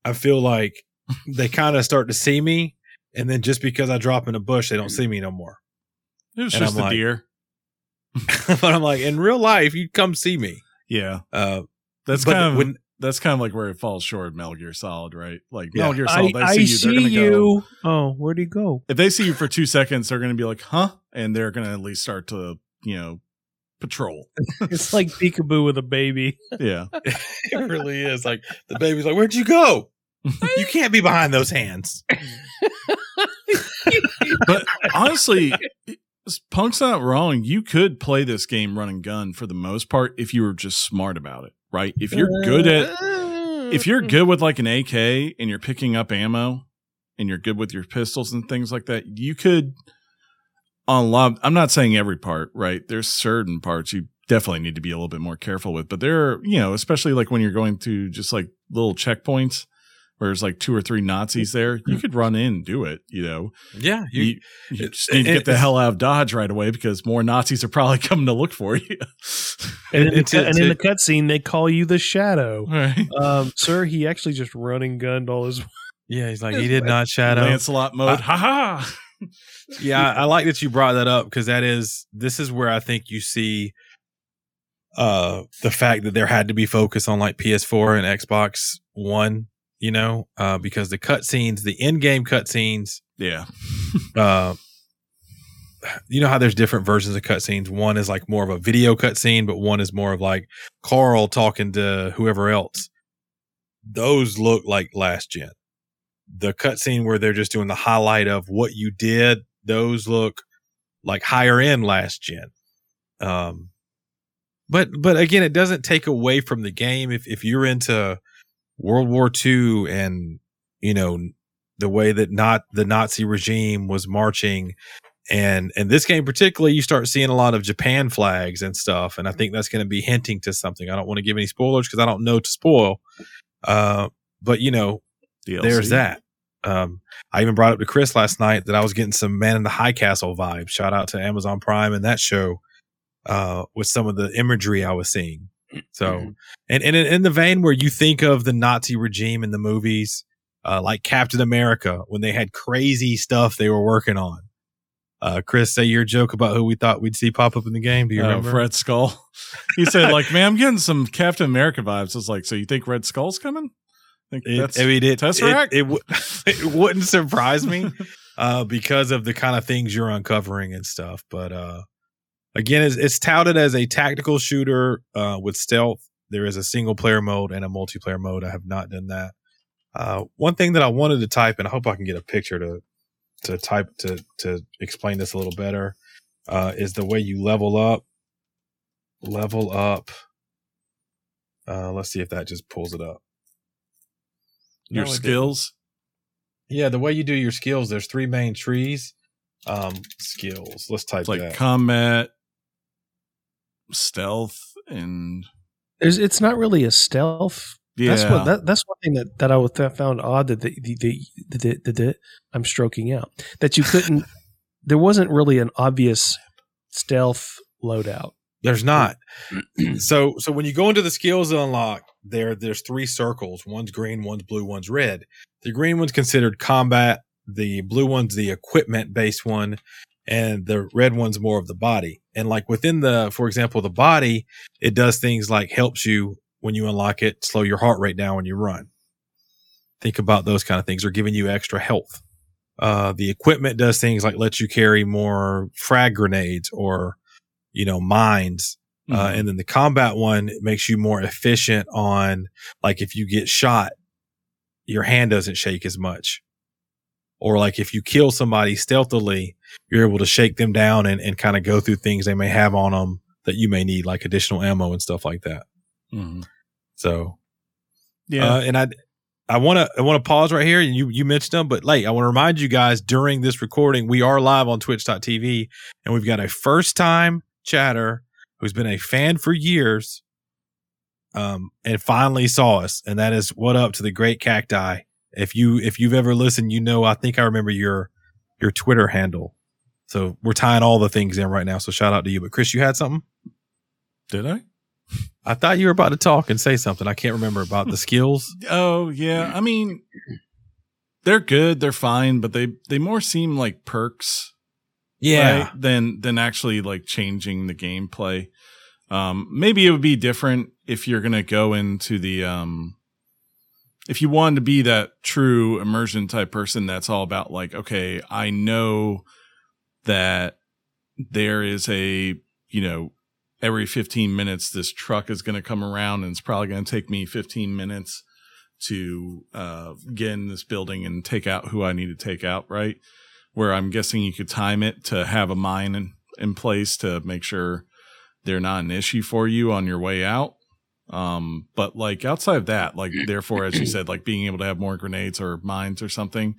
I feel like they kind of start to see me, and then just because I drop in a bush, they don't see me no more. It was And just I'm a like- deer. but I'm like, in real life, you'd come see me. Yeah, Uh, that's kind of when that's kind of like where it falls short of Metal Gear Solid, right? Like Yeah. Metal Gear I, Solid, they I see you, see they're gonna go. you. Oh, where'd he go? If they see you for two seconds, they're gonna be like, "Huh," and they're gonna at least start to, you know, patrol. It's like peekaboo with a baby. Yeah, it really is like the baby's like, "Where'd you go? You can't be behind those hands." but honestly, Punk's not wrong. You could play this game run and gun for the most part if you were just smart about it, right? If you're good at if you're good with like an AK and you're picking up ammo and you're good with your pistols and things like that, you could unlock. I'm not saying every part, right? There's certain parts you definitely need to be a little bit more careful with, but there are, you know, especially like when you're going to just like little checkpoints where there's like two or three Nazis there, you could run in and do it, you know. Yeah, You, you, you just need to it- get the hell out of Dodge right away because more Nazis are probably coming to look for you. And, in, the, And cut- and in the cutscene, they call you the Shadow. right. Um, sir, he actually just running gunned all his. yeah. He's like, he did not shadow. Lancelot mode. I- ha ha. yeah, I, I like that you brought that up because that is this is where I think you see uh the fact that there had to be focus on like PS4 and Xbox One, you know, uh because the cutscenes, the in-game cutscenes, Yeah. uh you know how there's different versions of cutscenes. One is like more of a video cutscene, but one is more of like Karl talking to whoever else. Those look like last gen. The cutscene where they're just doing the highlight of what you did, those look like higher end last gen. Um, but but again, it doesn't take away from the game. If if you're into World War II and you know the way that not the Nazi regime was marching. And and this game particularly you start seeing a lot of japan flags and stuff and i think that's going to be hinting to something. I don't want to give any spoilers because i don't know to spoil uh but you know DLC. there's that. Um i even brought up to chris last night that i was getting some man in the high castle vibes. Shout out to amazon prime and that show uh with some of the imagery i was seeing so and, and in, in the vein where you think of the nazi regime in the movies uh like captain america when they had crazy stuff they were working on uh, Chris, say your joke about who we thought we'd see pop up in the game. Do you Uh, remember? Red Skull. He said, like, man, I'm getting some Captain America vibes. I was like, so you think Red Skull's coming? I think It, that's I mean, it, Tesseract? it, it, w- it wouldn't surprise me uh, because of the kind of things you're uncovering and stuff. But uh, again, it's, it's touted as a tactical shooter uh, with stealth. There is a single player mode and a multiplayer mode. I have not done that. Uh, one thing that I wanted to type, and I hope I can get a picture to to type to to explain this a little better, uh, is the way you level up. Level up. Uh, let's see if that just pulls it up. your No, skills. Yeah, the way you do your skills, there's three main trees. Um, skills. Let's type It's like that. combat, stealth, and There's, it's not really a stealth. yeah. That's what that, that's one thing that that I would- that found odd that the the, the, the, the, the I'm stroking out that you couldn't. there wasn't really an obvious stealth loadout. There's not. so so when you go into the skills unlock, there there's three circles. One's green, one's blue, one's red. The green one's considered combat. The blue one's the equipment based one, and the red one's more of the body. And like within the, for example, the body, it does things like helps you when you unlock it, slow your heart rate down when you run. Think about those kind of things, or giving you extra health. Uh, the equipment does things like lets you carry more frag grenades or, you know, mines. Uh, Mhm. and then the combat one it makes you more efficient on like if you get shot, your hand doesn't shake as much. Or like if you kill somebody stealthily, you're able to shake them down and, and kind of go through things they may have on them that you may need, like additional ammo and stuff like that. Mhm. So yeah. uh, and I, I want to, I want to pause right here. And you, you mentioned them, but like, I want to remind you guys during this recording, we are live on twitch.tv and we've got a first time chatter who's been a fan for years. Um, and finally saw us. And that is what up to the great cacti. If you, if you've ever listened, you know, I think I remember your, your Twitter handle. So we're tying all the things in right now. So shout out to you. But Chris, you had something? Did I? I thought you were about to talk and say something. I can't remember about the skills. Oh yeah. I mean, they're good, they're fine, but they they more seem like perks Yeah. right, than than actually like changing the gameplay. Um, maybe it would be different if you're gonna go into the um, if you wanted to be that true immersion type person that's all about like, okay, I know that there is a you know every 15 minutes this truck is going to come around and it's probably going to take me 15 minutes to uh, get in this building and take out who I need to take out, right? Where I'm guessing you could time it to have a mine in, in place to make sure they're not an issue for you on your way out. Um, but like outside of that, like therefore, as you said, like being able to have more grenades or mines or something,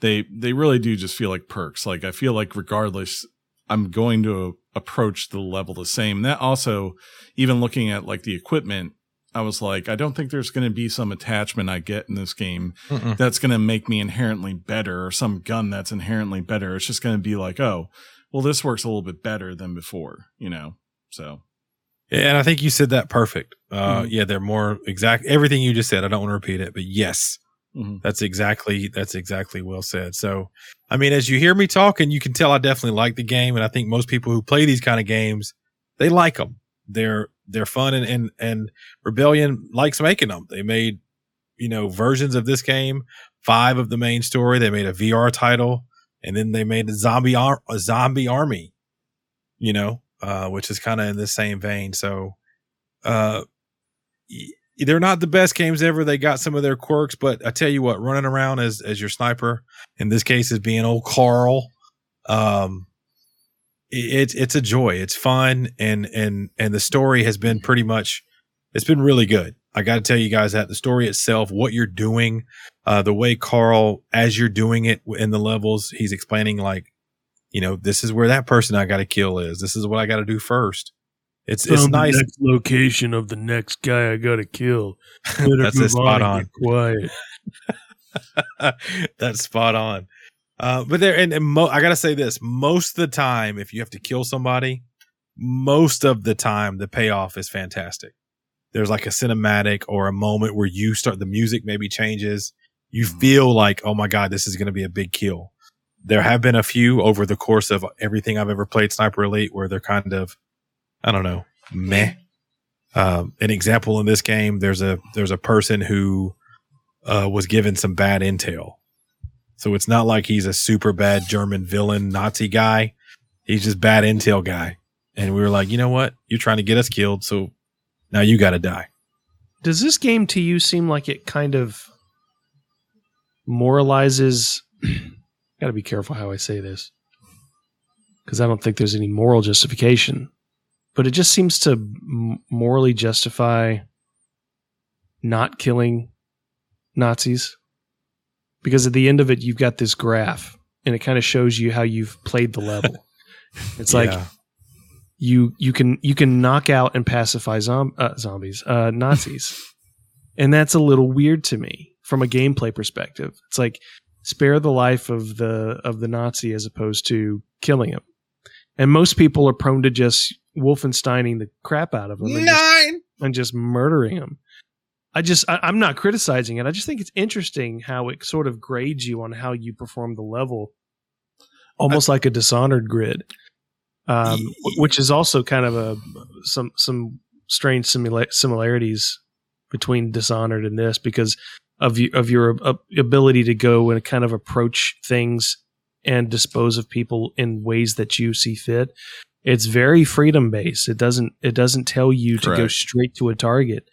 they they really do just feel like perks. Like I feel like regardless, I'm going to approach the level the same. That also, even looking at like the equipment, I was like, I don't think there's going to be some attachment I get in this game Mm-mm. that's going to make me inherently better or some gun that's inherently better. It's just going to be like, oh, well, this works a little bit better than before, you know? So, Yeah, and I think you said that perfect. Uh, Mhm. Yeah, they're more exact. Everything you just said. I don't want to repeat it, but yes, mhm. that's exactly that's exactly well said. So, I mean, as you hear me talking, you can tell I definitely like the game, and I think most people who play these kind of games, they like them. They're they're fun, and and and Rebellion likes making them. They made you know versions of this game, five of the main story. They made a VR title, and then they made a zombie ar- a zombie army. You know, uh, which is kind of in the same vein. So, uh, they're not the best games ever. They got some of their quirks, but I tell you what, running around as as your sniper in this case is being old Karl. Um, it's it's a joy. It's fun, and and and the story has been pretty much. It's been really good. I got to tell you guys that the story itself, what you're doing, uh, the way Karl, as you're doing it in the levels, he's explaining like, you know, this is where that person I got to kill is. This is what I got to do first. It's it's Found the nice. next location of the next guy I gotta kill. That's a spot and on. Quiet. That's spot on. Uh, but there, and, and mo- I gotta say this: most of the time, if you have to kill somebody, most of the time the payoff is fantastic. There's like a cinematic or a moment where you start the music maybe changes. You feel like, oh my god, this is going to be a big kill. There have been a few over the course of everything I've ever played Sniper Elite where they're kind of, I don't know, meh. Um, an example in this game, there's a there's a person who uh, was given some bad intel. So it's not like he's a super bad German villain Nazi guy. He's just bad intel guy. And we were like, you know what? You're trying to get us killed, so now you got to die. Does this game to you seem like it kind of moralizes? Got to be careful how I say this because I don't think there's any moral justification, but it just seems to m- morally justify not killing Nazis because at the end of it, you've got this graph and it kind of shows you how you've played the level. It's like you you can you can knock out and pacify zom- uh, zombies uh, Nazis, and that's a little weird to me from a gameplay perspective. It's like spare the life of the of the Nazi as opposed to killing him, and most people are prone to just Wolfensteining the crap out of him and, just, and just murdering him. I just I, I'm not criticizing it. I just think it's interesting how it sort of grades you on how you perform the level, almost like a Dishonored grid um, which is also kind of a some some strange simula- similarities between Dishonored and this because of you, of your uh, ability to go and kind of approach things and dispose of people in ways that you see fit. It's very freedom based. It doesn't it doesn't tell you to go straight to a target.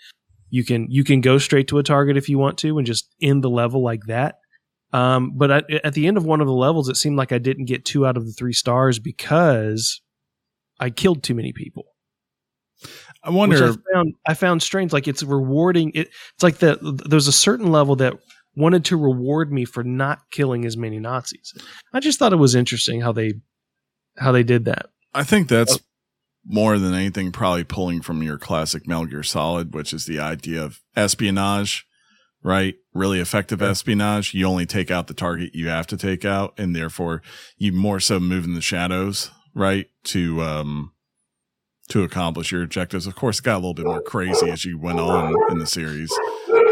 You can you can go straight to a target if you want to and just end the level like that. Um, but at, at the end of one of the levels, it seemed like I didn't get two out of the three stars because I killed too many people. I wonder. I found I found strange. Like it's rewarding. It, it's like that. There's a certain level that wanted to reward me for not killing as many Nazis. I just thought it was interesting how they how they did that. I think that's more than anything probably pulling from your classic Metal Gear Solid, which is the idea of espionage, right? Really effective espionage. You only take out the target you have to take out, and therefore you more so move in the shadows, right? To um to accomplish your objectives. Of course, it got a little bit more crazy as you went on in the series.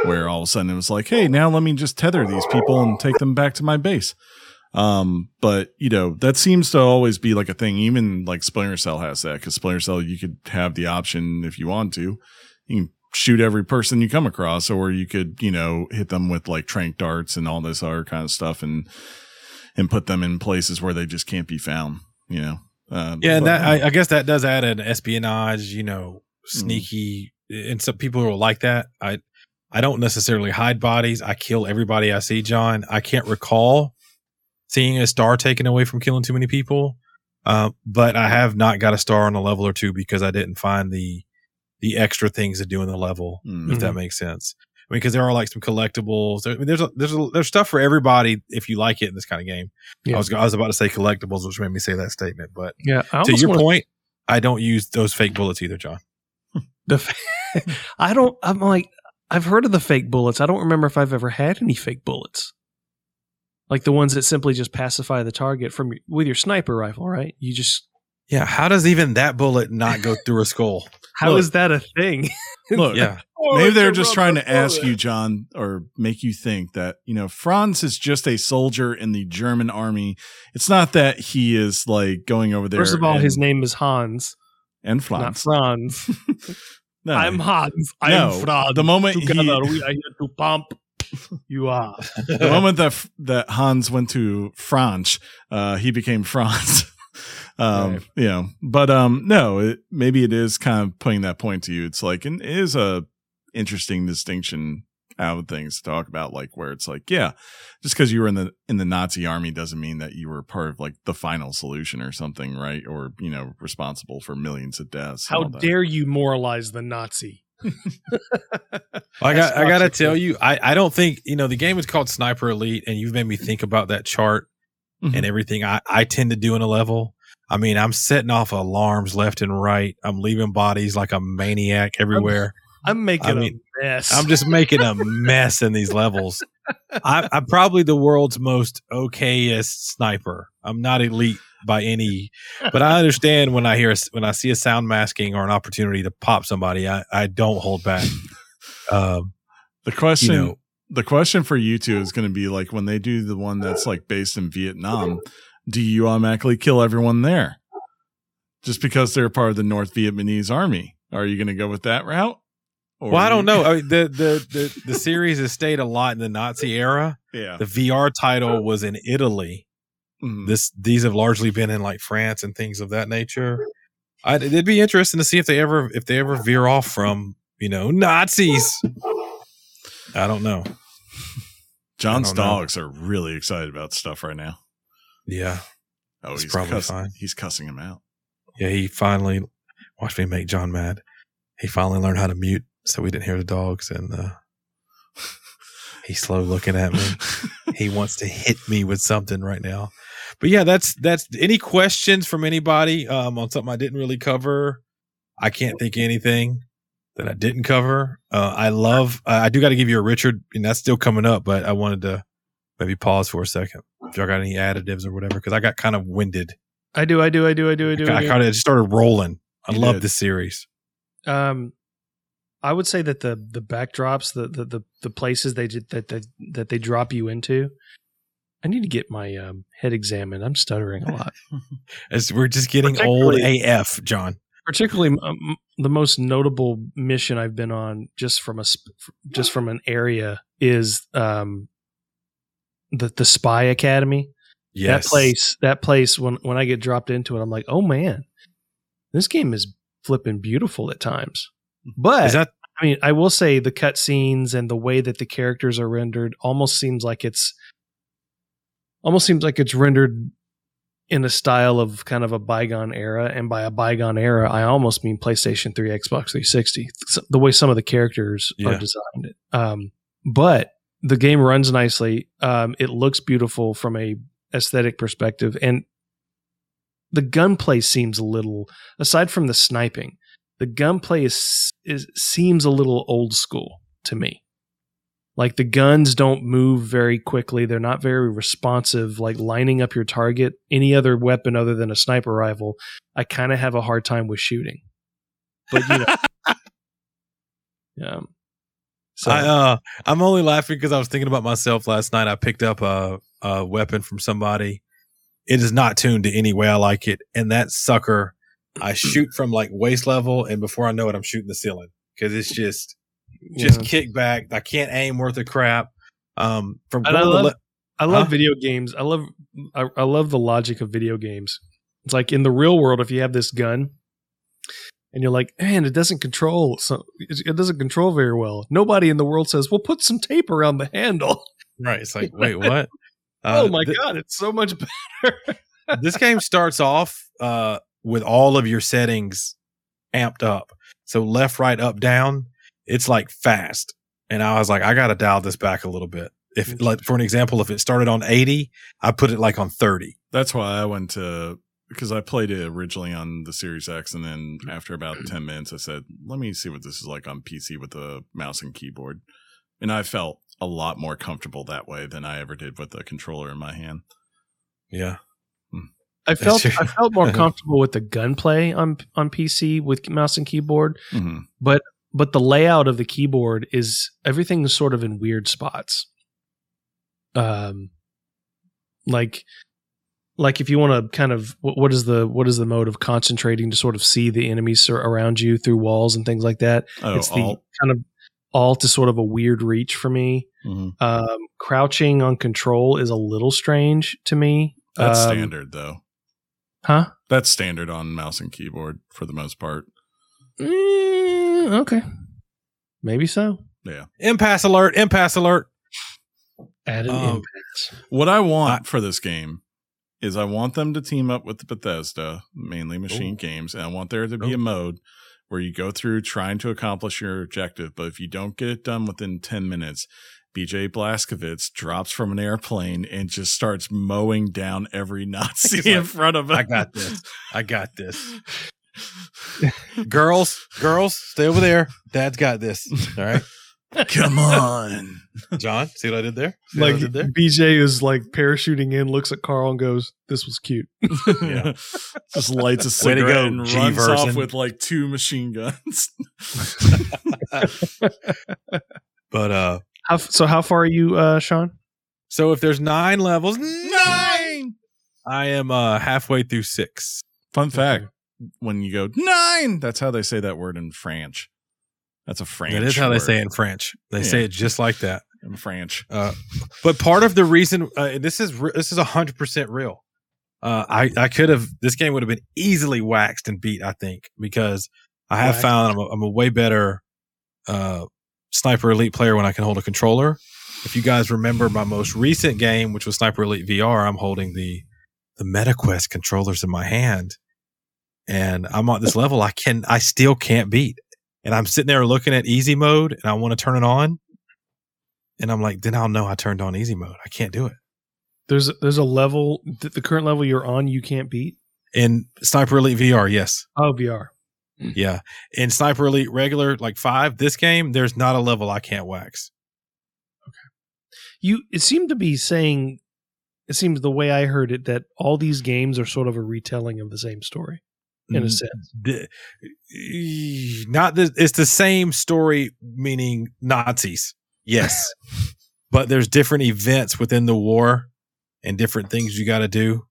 where all of a sudden it was like, hey, now let me just tether these people and take them back to my base. Um, but you know, that seems to always be like a thing. Even like Splinter Cell has that because Splinter Cell, you could have the option if you want to, you can shoot every person you come across, or you could, you know, hit them with like trank darts and all this other kind of stuff and, and put them in places where they just can't be found, you know? Uh, Yeah, and but- that I, I guess that does add an espionage, you know, sneaky, and some people are like that. I I don't necessarily hide bodies. I kill everybody I see. John, I can't recall seeing a star taken away from killing too many people, uh, but I have not got a star on a level or two because I didn't find the the extra things to do in the level. Mm. If that makes sense. I mean, because there are like some collectibles. I mean, there's a, there's a, there's stuff for everybody if you like it in this kind of game. Yeah. I was I was about to say collectibles, which made me say that statement, but Yeah, to your wanna- point, I don't use those fake bullets either, John. the fa- I don't. I'm like, I've heard of the fake bullets. I don't remember if I've ever had any fake bullets, like the ones that simply just pacify the target from your, with your sniper rifle. Right? You just Yeah, how does even that bullet not go through a skull? how is Look. that a thing? Look, Yeah, Maybe they're just trying to ask you, John, or make you think that, you know, Franz is just a soldier in the German army. It's not that he is like going over there. First of all, and, his name is Hans, and Franz. not Franz. Franz. No, I'm Hans. I'm No, Franz. the moment he- Together we are here to pump. You are. the moment that that Hans went to France, uh, he became Franz. Um, Right. you know, but um, no, it, maybe it is kind of putting that point to you. It's like, and it is a interesting distinction out of things to talk about, like where it's like, yeah, just because you were in the in the Nazi army doesn't mean that you were part of like the final solution or something, right? Or you know, responsible for millions of deaths. How dare you moralize the Nazi? I got I gotta tell you, I I don't think you know the game is called Sniper Elite, and you've made me think about that chart Mhm. and everything I I tend to do in a level. I mean, I'm setting off alarms left and right. I'm leaving bodies like a maniac everywhere. I'm making I mean, a mess. I'm just making a mess in these levels. I, I'm probably the world's most okayest sniper. I'm not elite by any, but I understand when I hear a, when I see a sound masking or an opportunity to pop somebody, I, I don't hold back. Um, The question, you know, the question for you two is going to be like when they do the one that's like based in Vietnam, do you automatically kill everyone there just because they're part of the North Vietnamese army? Are you going to go with that route? Or well, I don't know. I mean, the, the the the series has stayed a lot in the Nazi era. Yeah. The VR title was in Italy. Mhm. This these have largely been in like France and things of that nature. I, it'd be interesting to see if they ever if they ever veer off from you know Nazis. I don't know. John's I don't know. dogs are really excited about stuff right now. Yeah, Oh, he's probably cuss- fine. He's cussing him out. yeah. He finally watched me make John mad. He finally learned how to mute so we didn't hear the dogs, and uh, he's slow looking at me. he wants to hit me with something right now. But yeah, that's that's any questions from anybody um, on something I didn't really cover. I can't think of anything that I didn't cover. Uh, I love. I I do got to give you a Richard, and that's still coming up. But I wanted to maybe pause for a second if y'all got any additives or whatever because I got kind of winded. I do, I do, I do, I do, I do. I I do. kind of just started rolling. I You love did. this series. um i would say that the the backdrops the the the, the places they did that, that that they drop you into i need to get my um, head examined i'm stuttering a lot As we're just getting old AF, John. particularly um, the most notable mission i've been on just from a just from an area is um the the spy academy Yes, that place that place when when i get dropped into it i'm like oh man this game is flipping beautiful at times but is that I mean, I will say the cutscenes and the way that the characters are rendered almost seems like it's almost seems like it's rendered in a style of kind of a bygone era. And by a bygone era, I almost mean PlayStation 3, Xbox 360. The way some of the characters Yeah. are designed. Um, but the game runs nicely. Um, it looks beautiful from a aesthetic perspective, and the gunplay seems a little. Aside from the sniping, the gunplay is, is seems a little old school to me. Like the guns don't move very quickly. They're not very responsive. Like lining up your target, any other weapon other than a sniper rifle, I kind of have a hard time with shooting. But you know, um, So I uh I'm only laughing because I was thinking about myself last night. I picked up a, a weapon from somebody. It is not tuned to any way I like it, and that sucker, I shoot from like waist level, and before I know it, I'm shooting the ceiling because it's just just yeah. kick back. I can't aim worth a crap. Um, from I love- le- I love Huh? video games. I love I, I love the logic of video games. It's like in the real world, if you have this gun and you're like, man, it doesn't control so it it doesn't control very well. Nobody in the world says, well, put some tape around the handle. right, it's like wait, what? oh Uh, my th- god, it's so much better. this game starts off uh, with all of your settings amped up. So left, right, up, down. It's like fast, and I was like, I got to dial this back a little bit. If like for an example, if it started on eighty, I put it like on thirty. That's why I went to because I played it originally on the Series X, and then after about ten minutes, I said, "Let me see what this is like on PC with the mouse and keyboard." And I felt a lot more comfortable that way than I ever did with the controller in my hand. Yeah, I felt. I felt more comfortable with the gunplay on on PC with mouse and keyboard, Mm-hmm. but the layout of the keyboard is everything is sort of in weird spots. Um, like like if you want to kind of what, what is the what is the mode of concentrating to sort of see the enemies around you through walls and things like that? Oh, it's the alt. kind of alt is sort of a weird reach for me. Mhm. Um, crouching on control is a little strange to me. That's Um, standard though. huh? That's standard on mouse and keyboard for the most part. Mm, okay, maybe so. Yeah impasse alert! Impasse alert! Add an Um, impact. What I want for this game is I want them to team up with the Bethesda, mainly Machine Ooh. Games, and I want there to be a mode where you go through trying to accomplish your objective, but if you don't get it done within 10 minutes, BJ Blazkowicz drops from an airplane and just starts mowing down every Nazi He's in front of him. I got this. I got this. girls, girls, stay over there. Dad's got this. All right, Come on. John. See what I did there? See Like did there? BJ is like parachuting in, looks at Karl and goes, "This was cute." Yeah. Just lights a cigarette go, and G runs off with like two machine guns. But uh, How, so how far are you, uh, Sean? so if there's nine levels, Nine. I am uh halfway through six. Fun fact: when you go nine, that's how they say that word in French. That's a French. That is how they say it in French. They Yeah. say it just like that. in French. Uh, but part of the reason uh, and this is re- this is hundred percent real. Uh, I I could have this game would have been easily waxed and beat. I think because I have Waxed. found I'm a, I'm a way better uh, sniper elite player when I can hold a controller. If you guys remember my most recent game, which was Sniper Elite VR, I'm holding the the MetaQuest controllers in my hand, and I'm at this level I can I still can't beat. And I'm sitting there looking at easy mode, and I want to turn it on, and I'm like, then I'll know I turned on easy mode. I can't do it. There's there's a level th- the current level you're on you can't beat. In Sniper Elite VR, yes. Oh, VR. Yeah. In Sniper Elite regular, like five, this game, there's not a level I can't wax. Okay. You it seemed to be saying it seems the way I heard it that all these games are sort of a retelling of the same story in a Mm, sense. the- not the, it's the same story, meaning Nazis. Yes. but there's different events within the war and different things you got to do.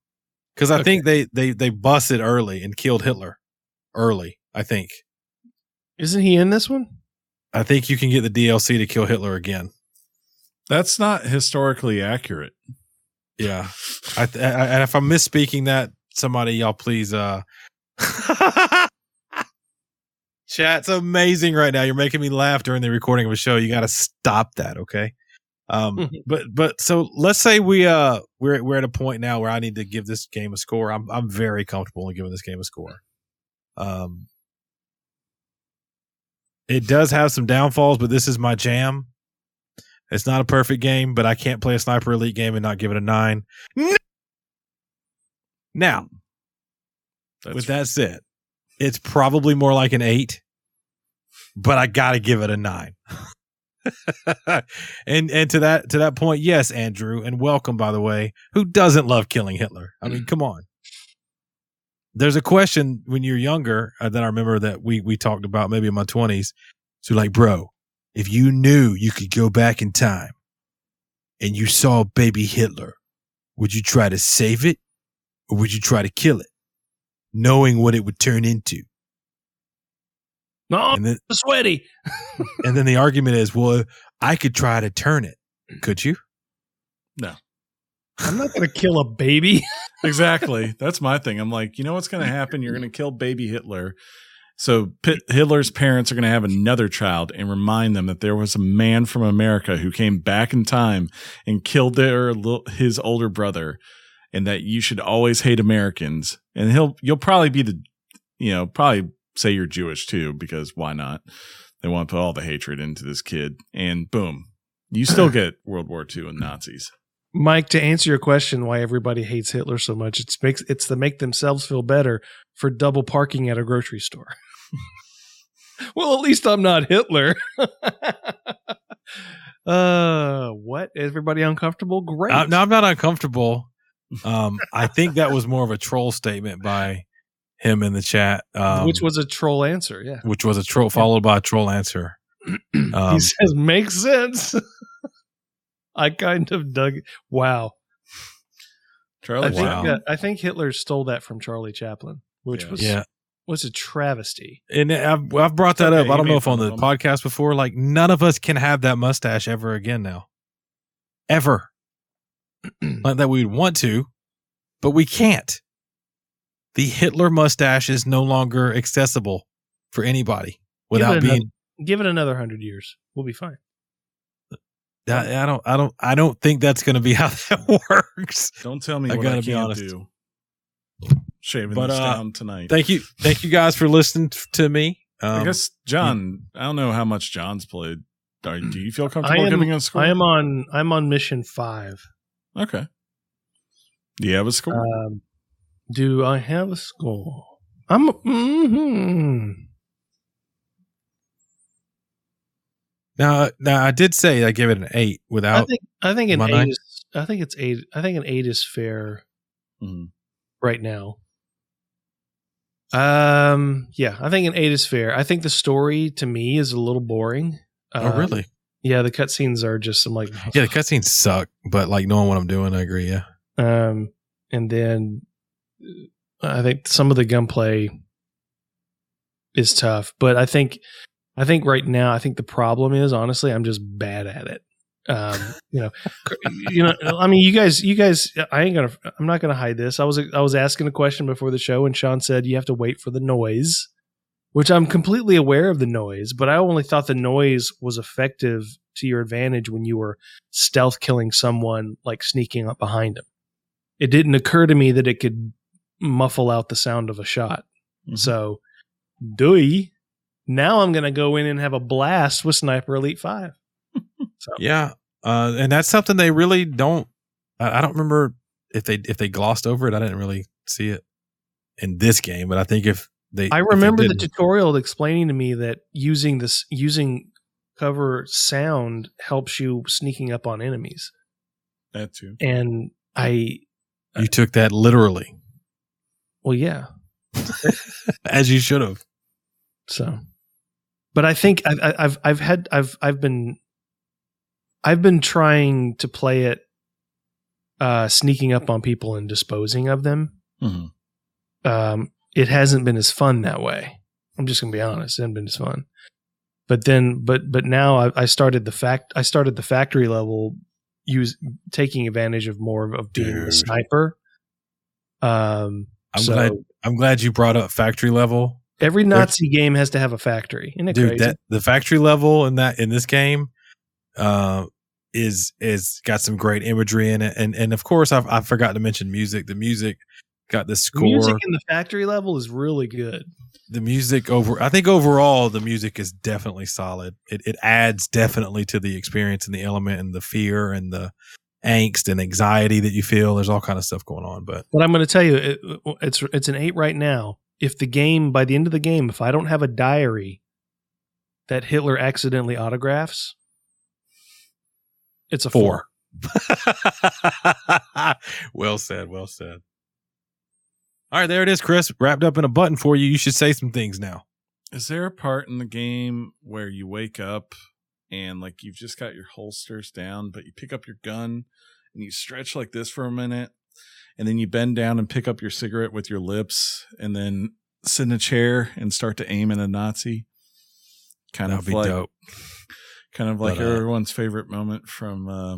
Cause I Okay. think they, they, they busted early and killed Hitler early. I think, Isn't he in this one? I think you can get the DLC to kill Hitler again. That's not historically accurate. Yeah. I, th- I and if I'm misspeaking that, somebody y'all please uh Chat's amazing right now. You're making me laugh during the recording of a show. You got to stop that, okay? Um but but so let's say we uh we're we're at a point now where I need to give this game a score. I'm I'm very comfortable in giving this game a score. Um it does have some downfalls, but this is my jam. It's not a perfect game, but I can't play a sniper elite game and not give it a nine. Now, That's with that said, it's probably more like an eight, but I gotta give it a nine. and and to that to that point, yes, Andrew, and welcome by the way. Who doesn't love killing Hitler? I mean, come on. There's a question when you're younger uh, that I remember that we we talked about maybe in my twenties. So like, bro, if you knew you could go back in time and you saw baby Hitler, would you try to save it or would you try to kill it, knowing what it would turn into? No, And then, sweaty. and then the argument is, well, I could try to turn it. Could you? No. I'm not going to kill a baby. exactly. That's my thing. I'm like, you know what's going to happen? You're going to kill baby Hitler. So Pit- Hitler's parents are going to have another child and remind them that there was a man from America who came back in time and killed their his older brother, and that you should always hate Americans. And he'll you'll probably be the, you know, probably say you're Jewish too because why not? They want to put all the hatred into this kid, and boom, you still get World War II and Nazis. Mike, to answer your question, why everybody hates Hitler so much, it's makes it's to make themselves feel better for double parking at a grocery store. well, at least I'm not Hitler. uh, what? Everybody uncomfortable? Great. Uh, no, I'm not uncomfortable. Um, I think that was more of a troll statement by him in the chat, um, which was a troll answer. Yeah. which was a troll followed by a troll answer. Um, he says, makes sense. I kind of dug. Wow. Charlie I think Wow. uh, I think Hitler stole that from Charlie Chaplin, which Yeah. was yeah, was a travesty. and I've, I've brought that Okay, up. I don't know if on the of him. podcast before. Like none of us can have that mustache ever again now, ever. Not that we'd want to, but we can't. The Hitler mustache is no longer accessible for anybody without Give it being. Give it another hundred years, we'll be fine. I, I don't. I don't. I don't think that's going to be how that works. Don't tell me I what I gotta be can't honest. do. Shaving But, this uh, down tonight. Thank you. Thank you guys for listening to me. Um, I guess John. I don't know how much John's played. Do you feel comfortable I am- giving a score? I am on I'm on mission five. Okay. Do you have a score? Um, do I have a score? I'm. mhm. now, now I did say I give it an eight I without. think I think an eight nine? is. I think it's eight. I think an eight is fair Mhm. right now. Um. Yeah, I think an eight is fair. I think the story to me is a little boring. oh, Um, really? Yeah, the cutscenes are just. I'm like. Yeah, the cutscenes suck, but like knowing what I'm doing, I agree. Yeah. Um, and then uh, I think some of the gunplay is tough, but I think I think right now I think the problem is honestly I'm just bad at it. Um, you know, you know, I mean, you guys, you guys, I ain't gonna, I'm not gonna hide this. I was, I was asking a question before the show, and Sean said you have to wait for the noise, which I'm completely aware of the noise, but I only thought the noise was effective to your advantage when you were stealth killing someone, like sneaking up behind him. It didn't occur to me that it could muffle out the sound of a shot. Mhm. So, doy. Now I'm gonna go in and have a blast with Sniper Elite Five. So Yeah, uh, and that's something they really don't. I, I don't remember if they if they glossed over it. I didn't really see it in this game, but I think if they, I if they remember the tutorial explaining to me that using this using cover sound helps you sneaking up on enemies, That too. and I you took that literally, well yeah as you should have. so, but I think I, I, I've I've had I've I've been I've been trying to play it uh sneaking up on people and disposing of them. Mhm. um, it hasn't been as fun that way. I'm just gonna be honest; it hasn't been as fun. But then, but but now I, I started the fact I started the factory level use taking advantage of more of, of being the Dude. sniper. Um, I'm so glad. I'm glad you brought up factory level, every Nazi game has to have a factory. Isn't it dude. crazy? That the factory level in that in this game, uh, is is got some great imagery in it, and and of course I've I forgot to mention music. The music got the the score. music in the factory level is really good. the music over I think overall the music is definitely solid. It it adds definitely to the experience and the element and the fear and the angst and anxiety that you feel. There's all kind of stuff going on, but But I'm going to tell you, it, it's it's an eight right now. If the game by the end of the game, if I don't have a diary that Hitler accidentally autographs, it's a four. four. well said, well said. All right, there it is, Chris. Wrapped up in a button for you. You should say some things now. Is there a part in the game where you wake up and like you've just got your holsters down, but you pick up your gun and you stretch like this for a minute, and then you bend down and pick up your cigarette with your lips, and then sit in a chair and start to aim at a Nazi. Kind That'd of be like, dope. kind of like But, uh, everyone's favorite moment from uh,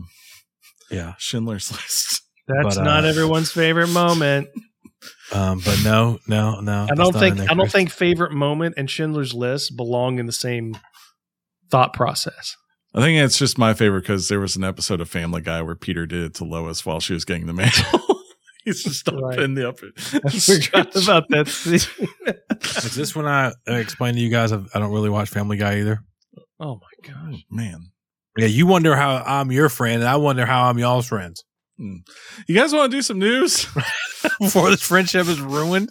Yeah. Schindler's List. That's But, uh, not everyone's favorite moment. Um, but no, no, no. I don't think I don't Chris. think favorite moment and Schindler's List belong in the same thought process. I think it's just my favorite because there was an episode of Family Guy where Peter did it to Lois while she was getting the mail. He's just up Right. in the upper. I forgot about that scene. Is this when I explained to you guys I I don't really watch Family Guy either? oh my gosh. Oh, man. Yeah, you wonder how I'm your friend, and I wonder how I'm y'all's friends. Hmm. You guys want to do some news? Before this friendship is ruined.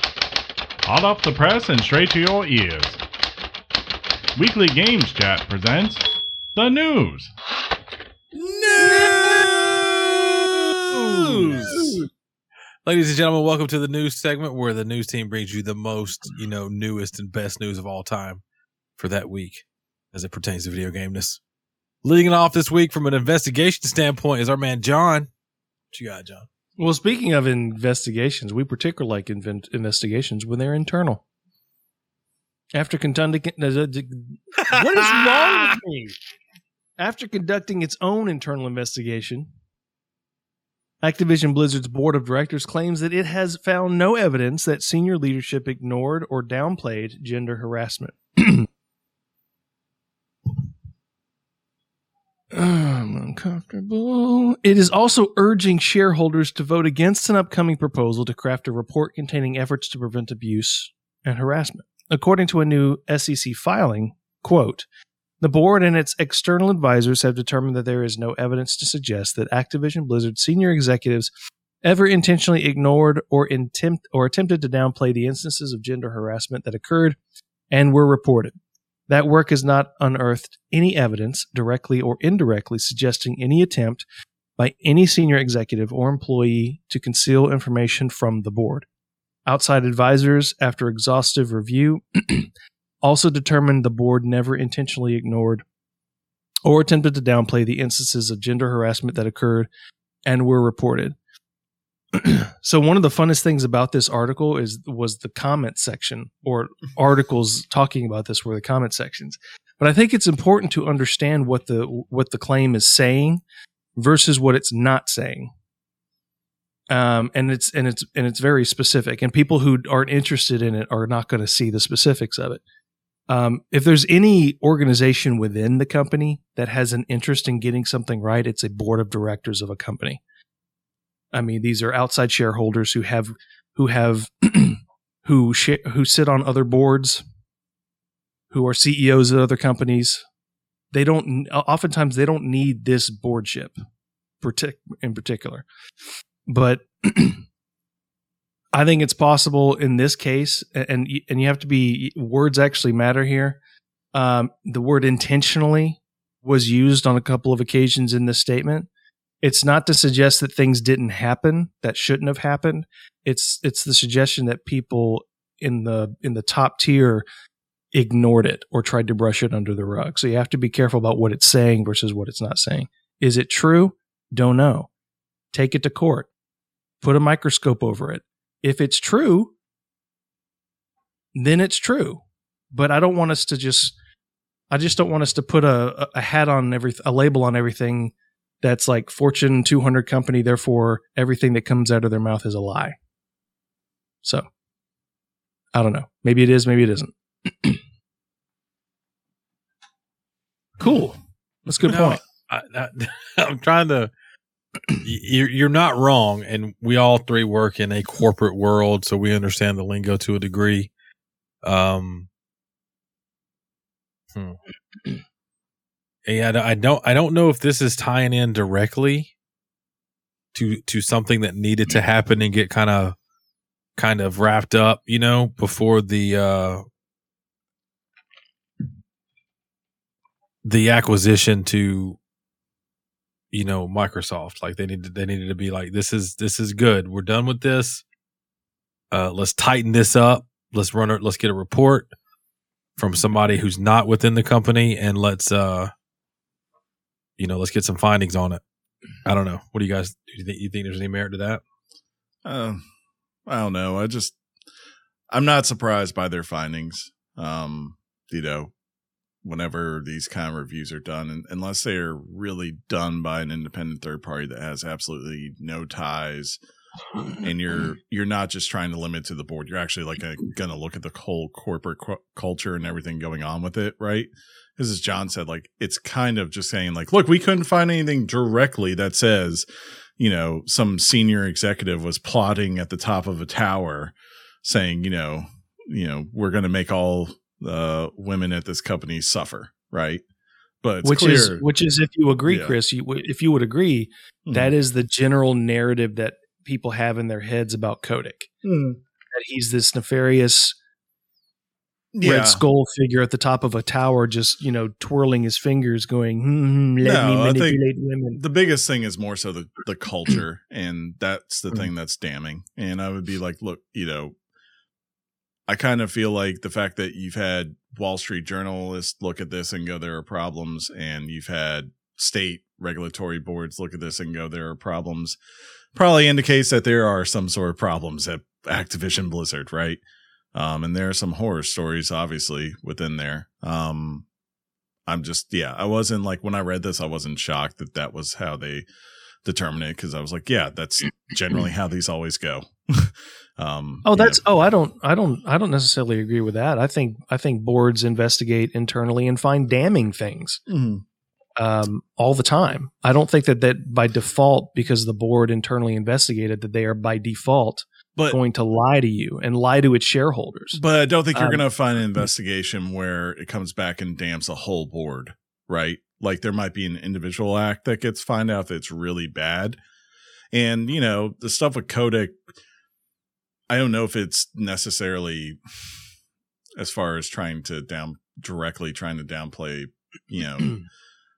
Hot off the press and straight to your ears. Weekly Games Chat presents the news. News! Ladies and gentlemen, welcome to the news segment where the news team brings you the most, you know, newest and best news of all time for that week as it pertains to video gameness. Leading off this week from an investigation standpoint is our man John. What you got, John? Well, speaking of investigations, we particularly like invent investigations when they're internal. After conducting, uh, what is wrong with me? After conducting its own internal investigation, Activision Blizzard's board of directors claims that it has found no evidence that senior leadership ignored or downplayed gender harassment. I'm uncomfortable. It is also urging shareholders to vote against an upcoming proposal to craft a report containing efforts to prevent abuse and harassment. According to a new SEC filing, quote, the board and its external advisors have determined that there is no evidence to suggest that Activision Blizzard senior executives ever intentionally ignored or attempt or attempted to downplay the instances of gender harassment that occurred and were reported. That work has not unearthed any evidence, directly or indirectly, suggesting any attempt by any senior executive or employee to conceal information from the board. Outside advisors, after exhaustive review, also determined the board never intentionally ignored or attempted to downplay the instances of gender harassment that occurred and were reported. so one of the funnest things about this article is was the comment section or articles talking about this were the comment sections. But I think it's important to understand what the what the claim is saying versus what it's not saying. Um, and it's and it's and it's very specific. And people who aren't interested in it are not going to see the specifics of it. Um, if there's any organization within the company that has an interest in getting something right, it's a board of directors of a company. I mean, these are outside shareholders who have who have who sh- who sit on other boards, who are CEOs of other companies. They don't oftentimes they don't need this boardship, in particular. But I think it's possible in this case, and and you have to be words actually matter here. Um, the word intentionally was used on a couple of occasions in this statement. It's not to suggest that things didn't happen that shouldn't have happened. It's it's the suggestion that people in the in the top tier ignored it or tried to brush it under the rug. So you have to be careful about what it's saying versus what it's not saying. Is it true? Don't know. Take it to court. Put a microscope over it. If it's true, then it's true. But I don't want us to just I just don't want us to put a, a hat on every a label on everything that's like Fortune 200 company. Therefore, everything that comes out of their mouth is a lie. So, I don't know. Maybe it is. Maybe it isn't. cool. That's a good No, point. I, I, I'm trying to. You're you're not wrong, and we all three work in a corporate world, so we understand the lingo to a degree. Um. Hmm. Yeah, I don't. I don't know if this is tying in directly to to something that needed to happen and get kind of kind of wrapped up, you know, before the uh the acquisition to you know Microsoft. Like they needed they needed to be like this is this is good. We're done with this. Uh let's tighten this up. Let's run it. Let's get a report from somebody who's not within the company and let's uh you know let's get some findings on it i don't know what do you guys do you think you think there's any merit to that Uh, I don't know. I just I'm not surprised by their findings. Um, you know, whenever these kind of reviews are done, and, unless they are really done by an independent third party that has absolutely no ties, and you're you're not just trying to limit to the board, you're actually like going to look at the whole corporate cu- culture and everything going on with it, right? Because as John said, like it's kind of just saying like, look, we couldn't find anything directly that says you know, some senior executive was plotting at the top of a tower saying, you know, you know, we're going to make all uh, women at this company suffer, right? But it's which clear, is which is if you agree, Yeah. Chris, you, if you would agree, Mhm. that is the general narrative that people have in their heads about Kotick. Hmm. That he's this nefarious yeah. red skull figure at the top of a tower, just you know, twirling his fingers, going, hmm, hmm, "Let No, me manipulate women." the biggest thing is more so the the culture, and that's the Mhm. thing that's damning. And I would be like, look, you know, I kind of feel like the fact that you've had Wall Street journalists look at this and go, there are problems, and you've had state regulatory boards look at this and go, there are problems, probably indicates that there are some sort of problems at Activision Blizzard, right? Um, and there are some horror stories, obviously, within there. Um, I'm just, yeah, I wasn't like when I read this, I wasn't shocked that that was how they determine it because I was like, yeah, that's generally how these always go. um, Oh, that's oh, I don't, I don't, I don't necessarily agree with that. I think, I think boards investigate internally and find damning things know. Mhm. um, all the time. I don't think that that by default, because the board internally investigated, that they are by default but going to lie to you and lie to its shareholders. but I don't think you're Um, gonna find an investigation where it comes back and damns a whole board, right? Like there might be an individual act that gets find out that's really bad, and you know the stuff with Kotick. I don't know if it's necessarily as far as trying to down directly trying to downplay, you know,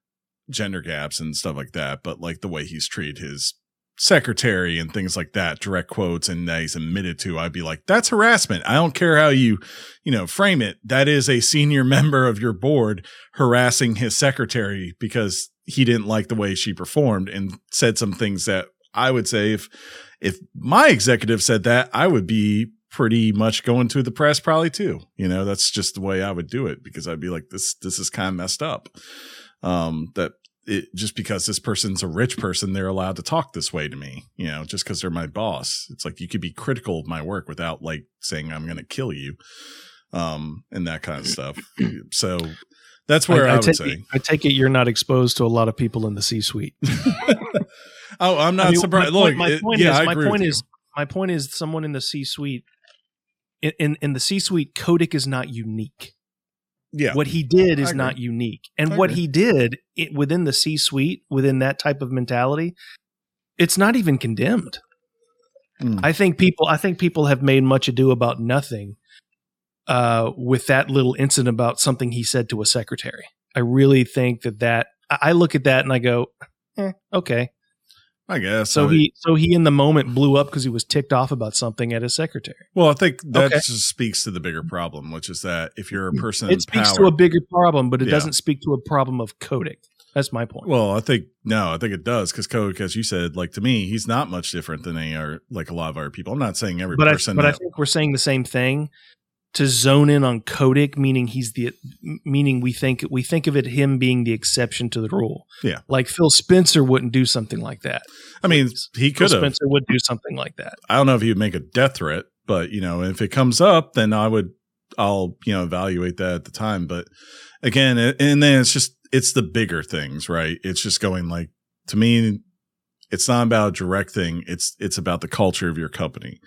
gender gaps and stuff like that, but like the way he's treated his secretary and things like that, direct quotes and that he's admitted to, I'd be like, that's harassment. I don't care how you, you know, frame it. That is a senior member of your board harassing his secretary because he didn't like the way she performed and said some things that I would say if if my executive said that, I would be pretty much going to the press probably too. You know, that's just the way I would do it because I'd be like, this this is kind of messed up. Um, that it just because this person's a rich person, they're allowed to talk this way to me. You know, just because they're my boss. It's like you could be critical of my work without like saying I'm going to kill you, um, and that kind of stuff. So that's where I, would take say. it, I take it you're not exposed to a lot of people in the C-suite. oh, I'm not I mean, surprised. My Look, point, my it- point yeah, is, my point is, my point is, someone in the C-suite, in, in, in the C-suite, Kotick is not unique. Yeah, What he did is not unique, and I what agree. he did it, within the C-suite, within that type of mentality, it's not even condemned. Mm. I think people, I think people have made much ado about nothing uh, with that little incident about something he said to a secretary. I really think that that I I look at that and I go, eh, okay. I guess So I- he so he in the moment blew up because he was ticked off about something at his secretary. Well, I think that Okay. just speaks to the bigger mm-hmm. problem, which is that if you're a person It speaks power, to a bigger problem, but it Yeah. doesn't speak to a problem of Kotick. That's my point. well, I think no, I think it does because Kotick, as you said, like to me, he's not much different than any are like a lot of our people. I'm not saying every but I, person, but I think we're saying the same thing. To zone in on Kotick, meaning he's the meaning we think we think of it him being the exception to the rule. Yeah. like Phil Spencer wouldn't do something like that. I mean, he could have. Spencer would do something like that. I don't know if he would make a death threat, but you know, if it comes up, then I would, I'll you know evaluate that at the time. But again, and then it's just it's the bigger things, right? It's just going like to me, it's not about a direct thing. It's it's about the culture of your company.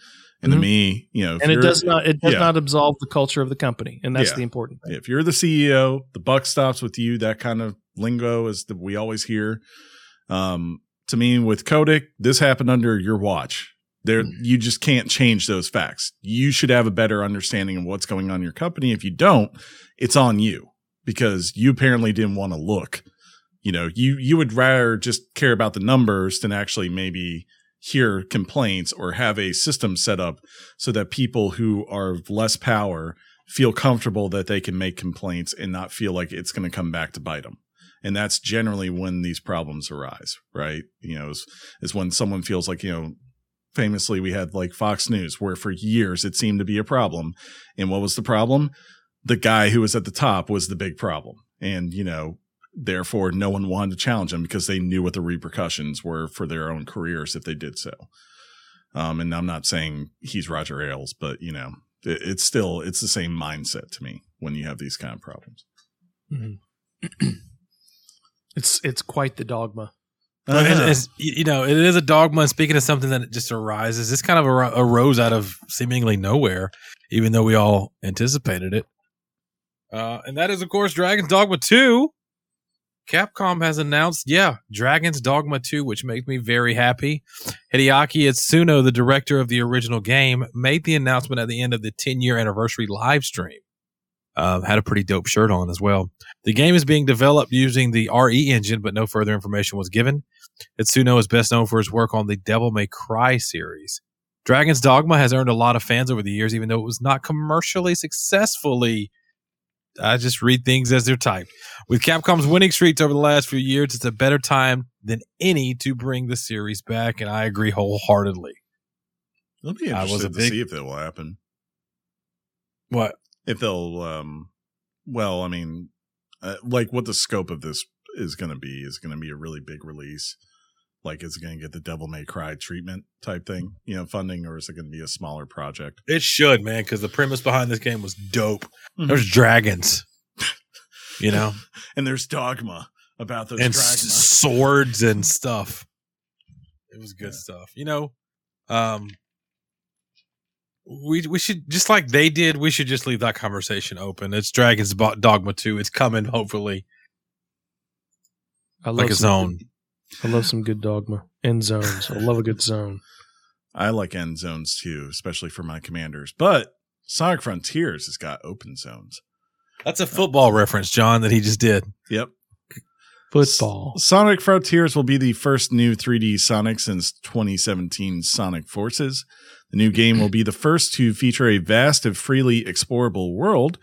And Mhm. to me, you know, And it does not it does yeah. not absolve the culture of the company, and that's Yeah. the important thing. if you're the CEO, the buck stops with you. That kind of lingo is that we always hear. Um, to me, with Kotick, this happened under your watch. There, you just can't change those facts. You should have a better understanding of what's going on in your company. If you don't, it's on you because you apparently didn't want to look. You know, you you would rather just care about the numbers than actually maybe hear complaints or have a system set up so that people who are of less power feel comfortable that they can make complaints and not feel like it's going to come back to bite them. And that's generally when these problems arise, right? You know, is, is when someone feels like, you know, famously we had like Fox News where for years it seemed to be a problem. And what was the problem? The guy who was at the top was the big problem. And, you know, therefore no one wanted to challenge him because they knew what the repercussions were for their own careers if they did so. Um, and I'm not saying he's Roger Ailes, but you know, it, it's still it's the same mindset to me when you have these kind of problems. Mm-hmm. it's it's quite the dogma. But uh-huh. it's, you know, it is a dogma. And speaking of something that just arises, this kind of arose out of seemingly nowhere, even though we all anticipated it. Uh, and that is, of course, Dragon's Dogma 2. Capcom has announced, yeah, Dragon's Dogma 2, which makes me very happy. Hideaki Itsuno, the director of the original game, made the announcement at the end of the 10 year anniversary live stream. Uh, had a pretty dope shirt on as well. The game is being developed using the RE engine, but no further information was given. Itsuno is best known for his work on the Devil May Cry series. Dragon's Dogma has earned a lot of fans over the years, even though it was not commercially successfully I just read things as they're typed. With Capcom's winning streaks over the last few years, it's a better time than any to bring the series back, and I agree wholeheartedly. It'll be interesting to big, see if that will happen. What if they'll? um Well, I mean, uh, like what the scope of this is going to be is going to be a really big release. Like, is it going to get the Devil May Cry treatment type thing, you know, funding, or is it going to be a smaller project? It should, man, because the premise behind this game was dope. Mm-hmm. There's dragons, you know, and there's dogma about those and s- swords and stuff. It was good yeah. stuff, you know. Um, we we should just like they did. We should just leave that conversation open. It's Dragons Dogma two. It's coming, hopefully. I love like a zone. Good, I love some good dogma. End zones. I love a good zone. I like end zones too, especially for my commanders. But Sonic Frontiers has got open zones. That's a football reference, John, that he just did. Yep. Football. S- Sonic Frontiers will be the first new 3D Sonic since 2017 Sonic Forces. The new game will be the first to feature a vast and freely explorable world.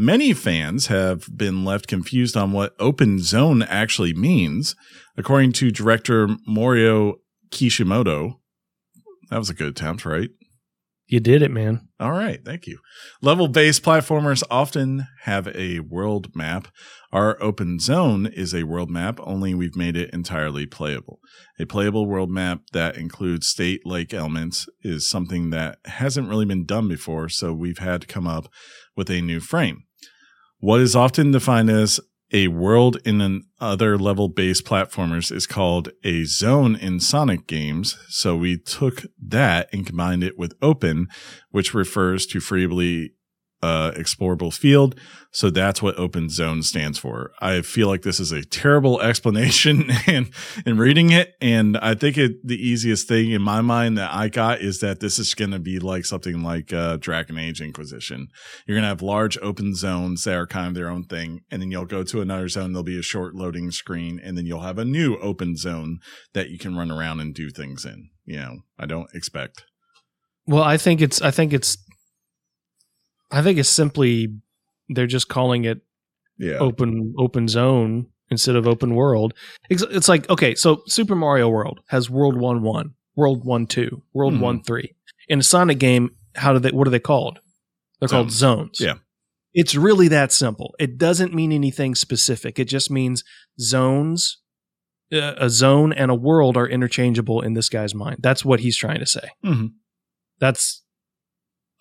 Many fans have been left confused on what open zone actually means. According to director Morio Kishimoto, that was a good attempt, right? You did it, man. All right, thank you. Level based platformers often have a world map. Our open zone is a world map, only we've made it entirely playable. A playable world map that includes state like elements is something that hasn't really been done before, so we've had to come up with a new frame. What is often defined as a world in an other level based platformers is called a zone in Sonic games. So we took that and combined it with open, which refers to freely uh, explorable field. So that's what open zone stands for. I feel like this is a terrible explanation and in reading it. And I think it, the easiest thing in my mind that I got is that this is going to be like something like uh, Dragon Age Inquisition. You're going to have large open zones that are kind of their own thing. And then you'll go to another zone. There'll be a short loading screen. And then you'll have a new open zone that you can run around and do things in. You know, I don't expect. Well, I think it's, I think it's I think it's simply they're just calling it yeah. open open zone instead of open world. It's, it's, like okay, so Super Mario World has World One One, World One Two, World mm-hmm. One Three. In a Sonic game, how do they? What are they called? They're zones. called zones. Yeah. It's really that simple. It doesn't mean anything specific. It just means zones. Uh, a zone and a world are interchangeable in this guy's mind. That's what he's trying to say. Mm-hmm. That's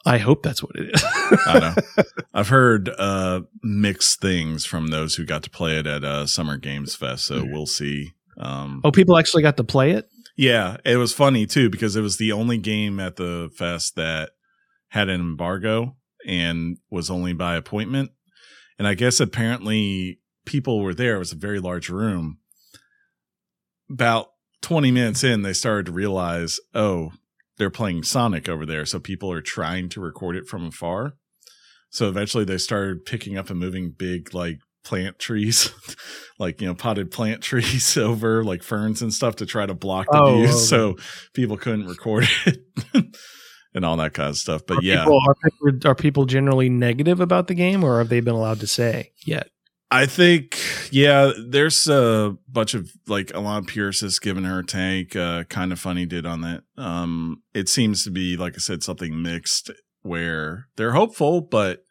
I hope that's what it is. I know. I've heard uh, mixed things from those who got to play it at uh, Summer Games Fest, so we'll see. Um, oh, people actually got to play it. Yeah, it was funny too because it was the only game at the fest that had an embargo and was only by appointment. And I guess apparently people were there. It was a very large room. About 20 minutes in, they started to realize, oh, they're playing Sonic over there, so people are trying to record it from afar. So eventually they started picking up and moving big like plant trees, like you know potted plant trees over like ferns and stuff to try to block the oh, views, okay. so people couldn't record it. and all that kind of stuff. But are yeah, people, are, are people generally negative about the game, or have they been allowed to say yet? I think yeah, there's a bunch of like Alanah Pearce has given her a tank. Uh, kind of funny did on that. Um, it seems to be like I said, something mixed where they're hopeful, but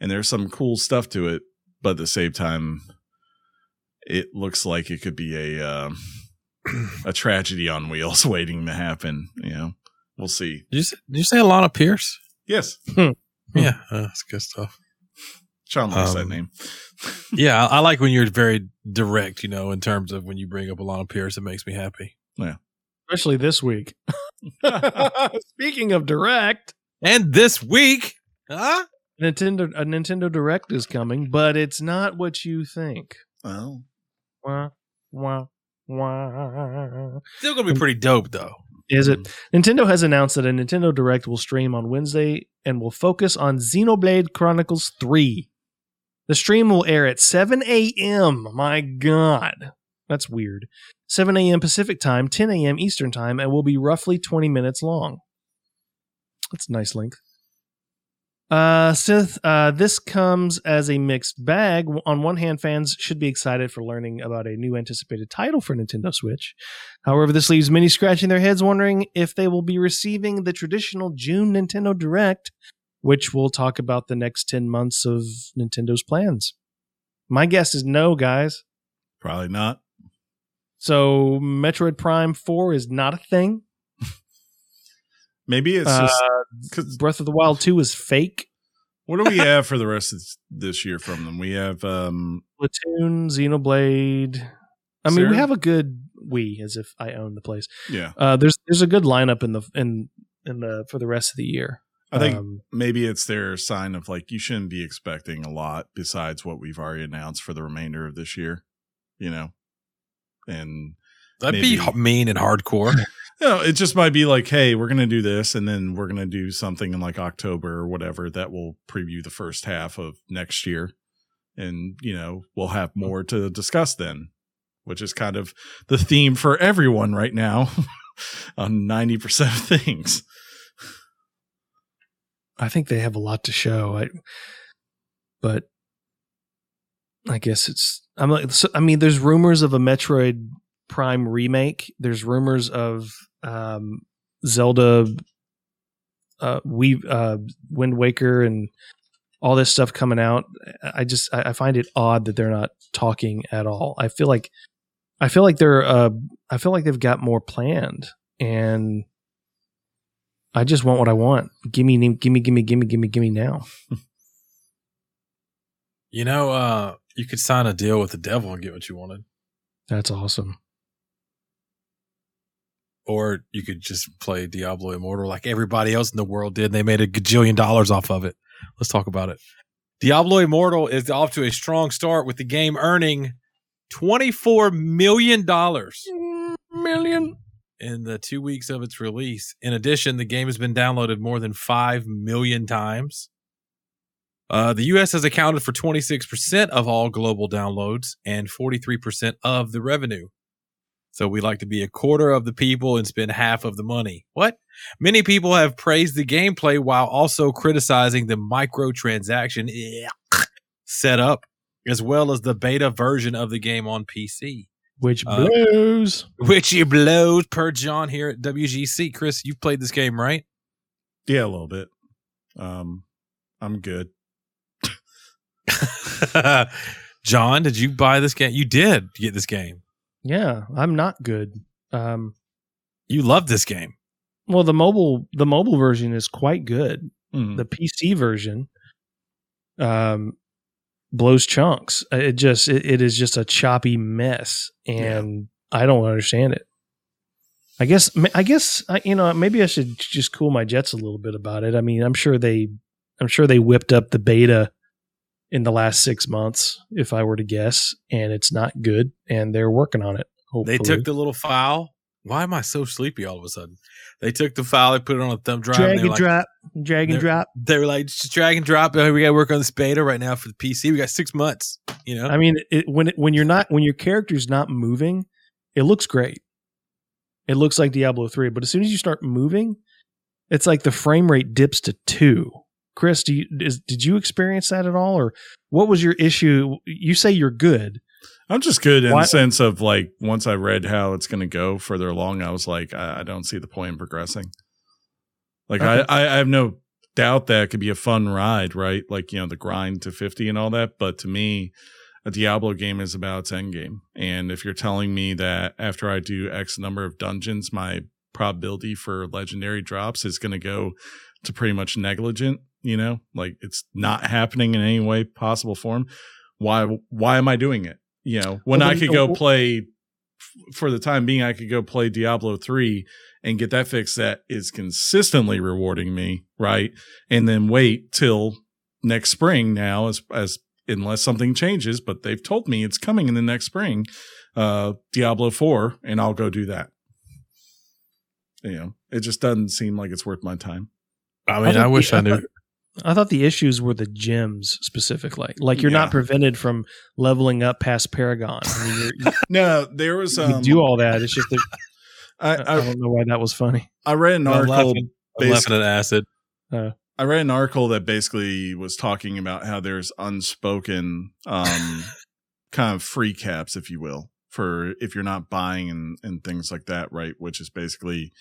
and there's some cool stuff to it, but at the same time, it looks like it could be a uh, a tragedy on wheels waiting to happen. You know, we'll see. Did you say, did you say Alanah Pearce? Yes, Yeah, uh, that's good stuff. Sean likes that Um, name. Yeah, I, I like when you're very direct. You know, in terms of when you bring up Alanah Pearce, it makes me happy. Yeah. Especially this week. Speaking of direct, And this week, huh? Nintendo a Nintendo Direct is coming, but it's not what you think. well, Wah, wah, wah. Still gonna be pretty dope though. Is it? Nintendo has announced that a Nintendo Direct will stream on Wednesday and will focus on Xenoblade Chronicles 3. The stream will air at 7 a.m. My God. That's weird. 7 a.m. Pacific time, 10 a.m. Eastern time, and will be roughly 20 minutes long. That's a nice length. Uh, Sith, uh, this comes as a mixed bag. On one hand, fans should be excited for learning about a new anticipated title for Nintendo Switch. However, this leaves many scratching their heads wondering if they will be receiving the traditional June Nintendo Direct, which we'll talk about the next 10 months of Nintendo's plans. My guess is no, guys. probably not. So, Metroid Prime 4 is not a thing. Maybe it's Uh, just Breath of the Wild 2 is fake. what do we have for the rest of this year from them? We have um Splatoon, Xenoblade. I mean, Sarah? we have a good we as if I own the place. yeah. Uh, there's there's a good lineup in the in in the for the rest of the year. I think Um, maybe it's their sign of like you shouldn't be expecting a lot besides what we've already announced for the remainder of this year, you know. And That'd be Maybe. h- mean and hardcore. you know, it just might be like, hey, we're gonna do this, and then we're gonna do something in like October or whatever that will preview the first half of next year, and you know we'll have more to discuss then, which is kind of the theme for everyone right now on ninety percent of things. I think they have a lot to show. I, but I guess it's. I'm like. So, I mean, there's rumors of a Metroid Prime remake. There's rumors of um, Zelda, uh, we uh, Wind Waker, and all this stuff coming out. I just I, I find it odd that they're not talking at all. I feel like I feel like they're. Uh, I feel like they've got more planned, and I just want what I want. Give me, give me, give me, give me, give me, give me now. you know, uh, you could sign a deal with the devil and get what you wanted, That's awesome. or you could just play Diablo Immortal like everybody else in the world did. And they made a gajillion dollars off of it. Let's talk about it. Diablo Immortal is off to a strong start with the game earning twenty-four million dollars Million. In the two weeks of its release. In addition, the game has been downloaded more than 5 million times. Uh, the US has accounted for 26% of all global downloads and 43% of the revenue. So we like to be a quarter of the people and spend half of the money. What? Many people have praised the gameplay while also criticizing the microtransaction setup, as well as the beta version of the game on PC Which Uh, blows. which you blows per John here at WGC. Chris, you've played this game, right? Yeah, a little bit. Um, I'm good. John, did you buy this game? You did get this game. yeah, I'm not good. Um, You love this game. well, the mobile the mobile version is quite good. Mhm. The PC version, um, blows chunks. Uh, It just it, it is just a choppy mess, and I don't understand it. I guess I guess I, you know maybe I should just cool my jets a little bit about it. I mean, I'm sure they I'm sure they whipped up the beta in the last six months, if I were to guess, and it's not good, and they're working on it. They took the little file. Why am I so sleepy all of a sudden? They took the file, they put it on a thumb drive. drag and and like, drop, drag and drop. They were like, just drag and drop. Oh, we got to work on this beta right now for the PC. We got six months. You know, I mean, it, when it, when you're not when your character's not moving, it looks great. It looks like Diablo three, but as soon as you start moving, it's like the frame rate dips to two. Chris, do you, is, did you experience that at all, or what was your issue? You say you're good. I'm just good in Why- the sense of like once I read how it's going to go further along, I was like, I, I don't see the point in progressing. Like Okay. I, I, I have no doubt that it could be a fun ride, right? Like you know the grind to 50 and all that. But to me, a Diablo game is about its end game. And if you're telling me that after I do X number of dungeons, my probability for legendary drops is going to go to pretty much negligent, you know, like it's not happening in any way possible form. Why? Why am I doing it? You know, when Well, I could go well- play for the time being, I could go play Diablo 3 and get that fix that is consistently rewarding me, right? And then wait till next spring now as as unless something changes, but they've told me it's coming in the next spring, uh Diablo 4 and I'll go do that. You know, it just doesn't seem like it's worth my time. I mean, thought I wish the- I knew. Thought- I thought the issues were the gems specifically. Like you're Yeah. not prevented from leveling up past Paragon. I mean, you're, No, there was can um do all that. It's just that I, I, I don't know why that was funny. I read an I'm article laughing, I'm laughing at acid. I read an article that basically was talking about how there's unspoken um kind of free caps, if you will, for if you're not buying and, and things like that, right? Which is basically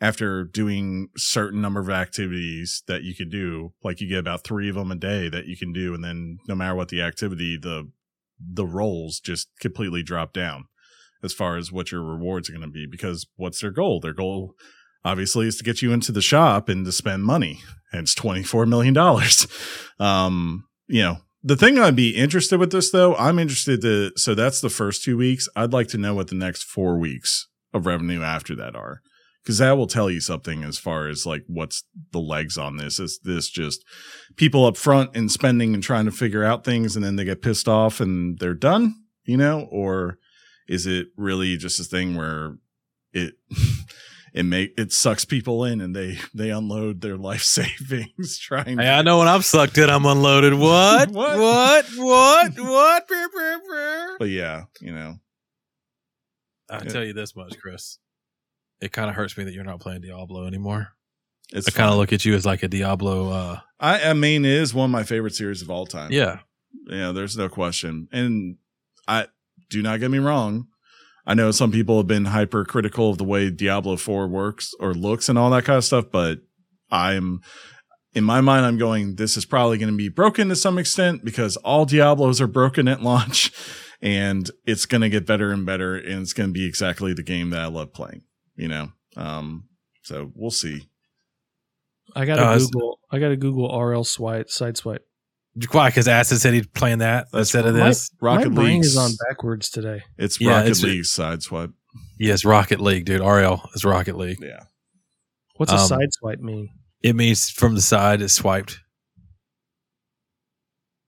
after doing certain number of activities that you could do, like you get about three of them a day that you can do, and then no matter what the activity, the the rolls just completely drop down as far as what your rewards are going to be. Because what's their goal? Their goal obviously is to get you into the shop and to spend money and it's $24 million um you know the thing i'd be interested with this though i'm interested to so that's the first two weeks i'd like to know what the next four weeks of revenue after that are because that will tell you something as far as like what's the legs on this is this just people up front and spending and trying to figure out things and then they get pissed off and they're done you know or is it really just a thing where it it make it sucks people in and they they unload their life savings trying Hey, I know when I'm sucked in, I'm unloaded. What? What? What? What? What? But yeah you know I tell you this much, Chris. It kind of hurts me that you're not playing Diablo anymore. it's I kind of look at you as like a Diablo. uh I, I mean it is one of my favorite series of all time. Yeah, yeah there's no question. And i do not get me wrong. I know some people have been hypercritical of the way diablo 4 works or looks and all that kind of stuff but i'm in my mind i'm going this is probably going to be broken to some extent because all diablos are broken at launch and it's going to get better and better and it's going to be exactly the game that i love playing you know um so we'll see I got to Uh, Google. I got to Google RL swipe side swipe. why? Because Acid said he'd playing that That's instead of my- this. rocket My brain league is on backwards today. it's Yeah, rocket it's- league sideswipe Yes, Rocket League, dude. RL is Rocket League. yeah What's a Um, side swipe mean? It means from the side it's swiped.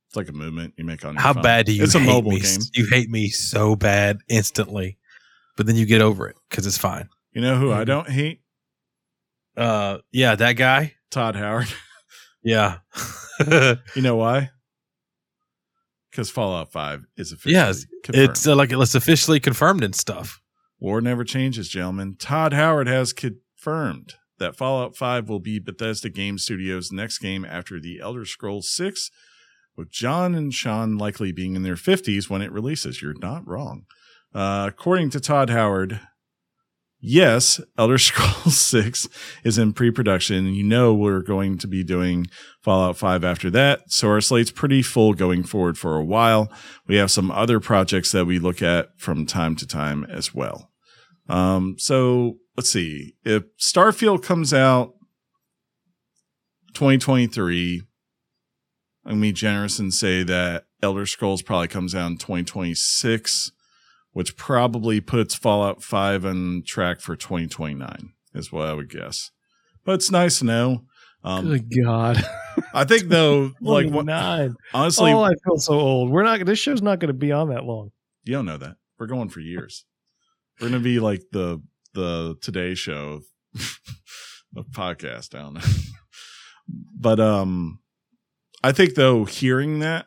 it's like a movement you make on your How phone. bad do you it's a mobile me? game You hate me so bad instantly, but then you get over it because it's fine. You know who I don't hate? Uh, yeah, that guy. Todd Howard. Yeah, you know why? Because Fallout 5 is officially Yes, confirmed. it's uh, like it's officially confirmed and stuff. War never changes, gentlemen. Todd Howard has confirmed that Fallout 5 will be Bethesda Game Studios' next game after The Elder Scrolls 6, with John and Sean likely being in their 50s when it releases. You're not wrong. Uh, according to Todd Howard, yes, Elder Scrolls 6 is in pre production. You know, we're going to be doing Fallout 5 after that. So our slate's pretty full going forward for a while. We have some other projects that we look at from time to time as well. Um, so let's see. If Starfield comes out 2023, I'm gonna be generous and say that Elder Scrolls probably comes out in 2026, which probably puts Fallout 5 on track for 2029, is what I would guess. But it's nice to know. Um, Good God! I think though, like what, honestly, oh, I feel so old. We're not. This show's not going to be on that long. You don't know that. We're going for years. We're gonna be like the the Today Show of podcast. I don't know, but um, I think though hearing that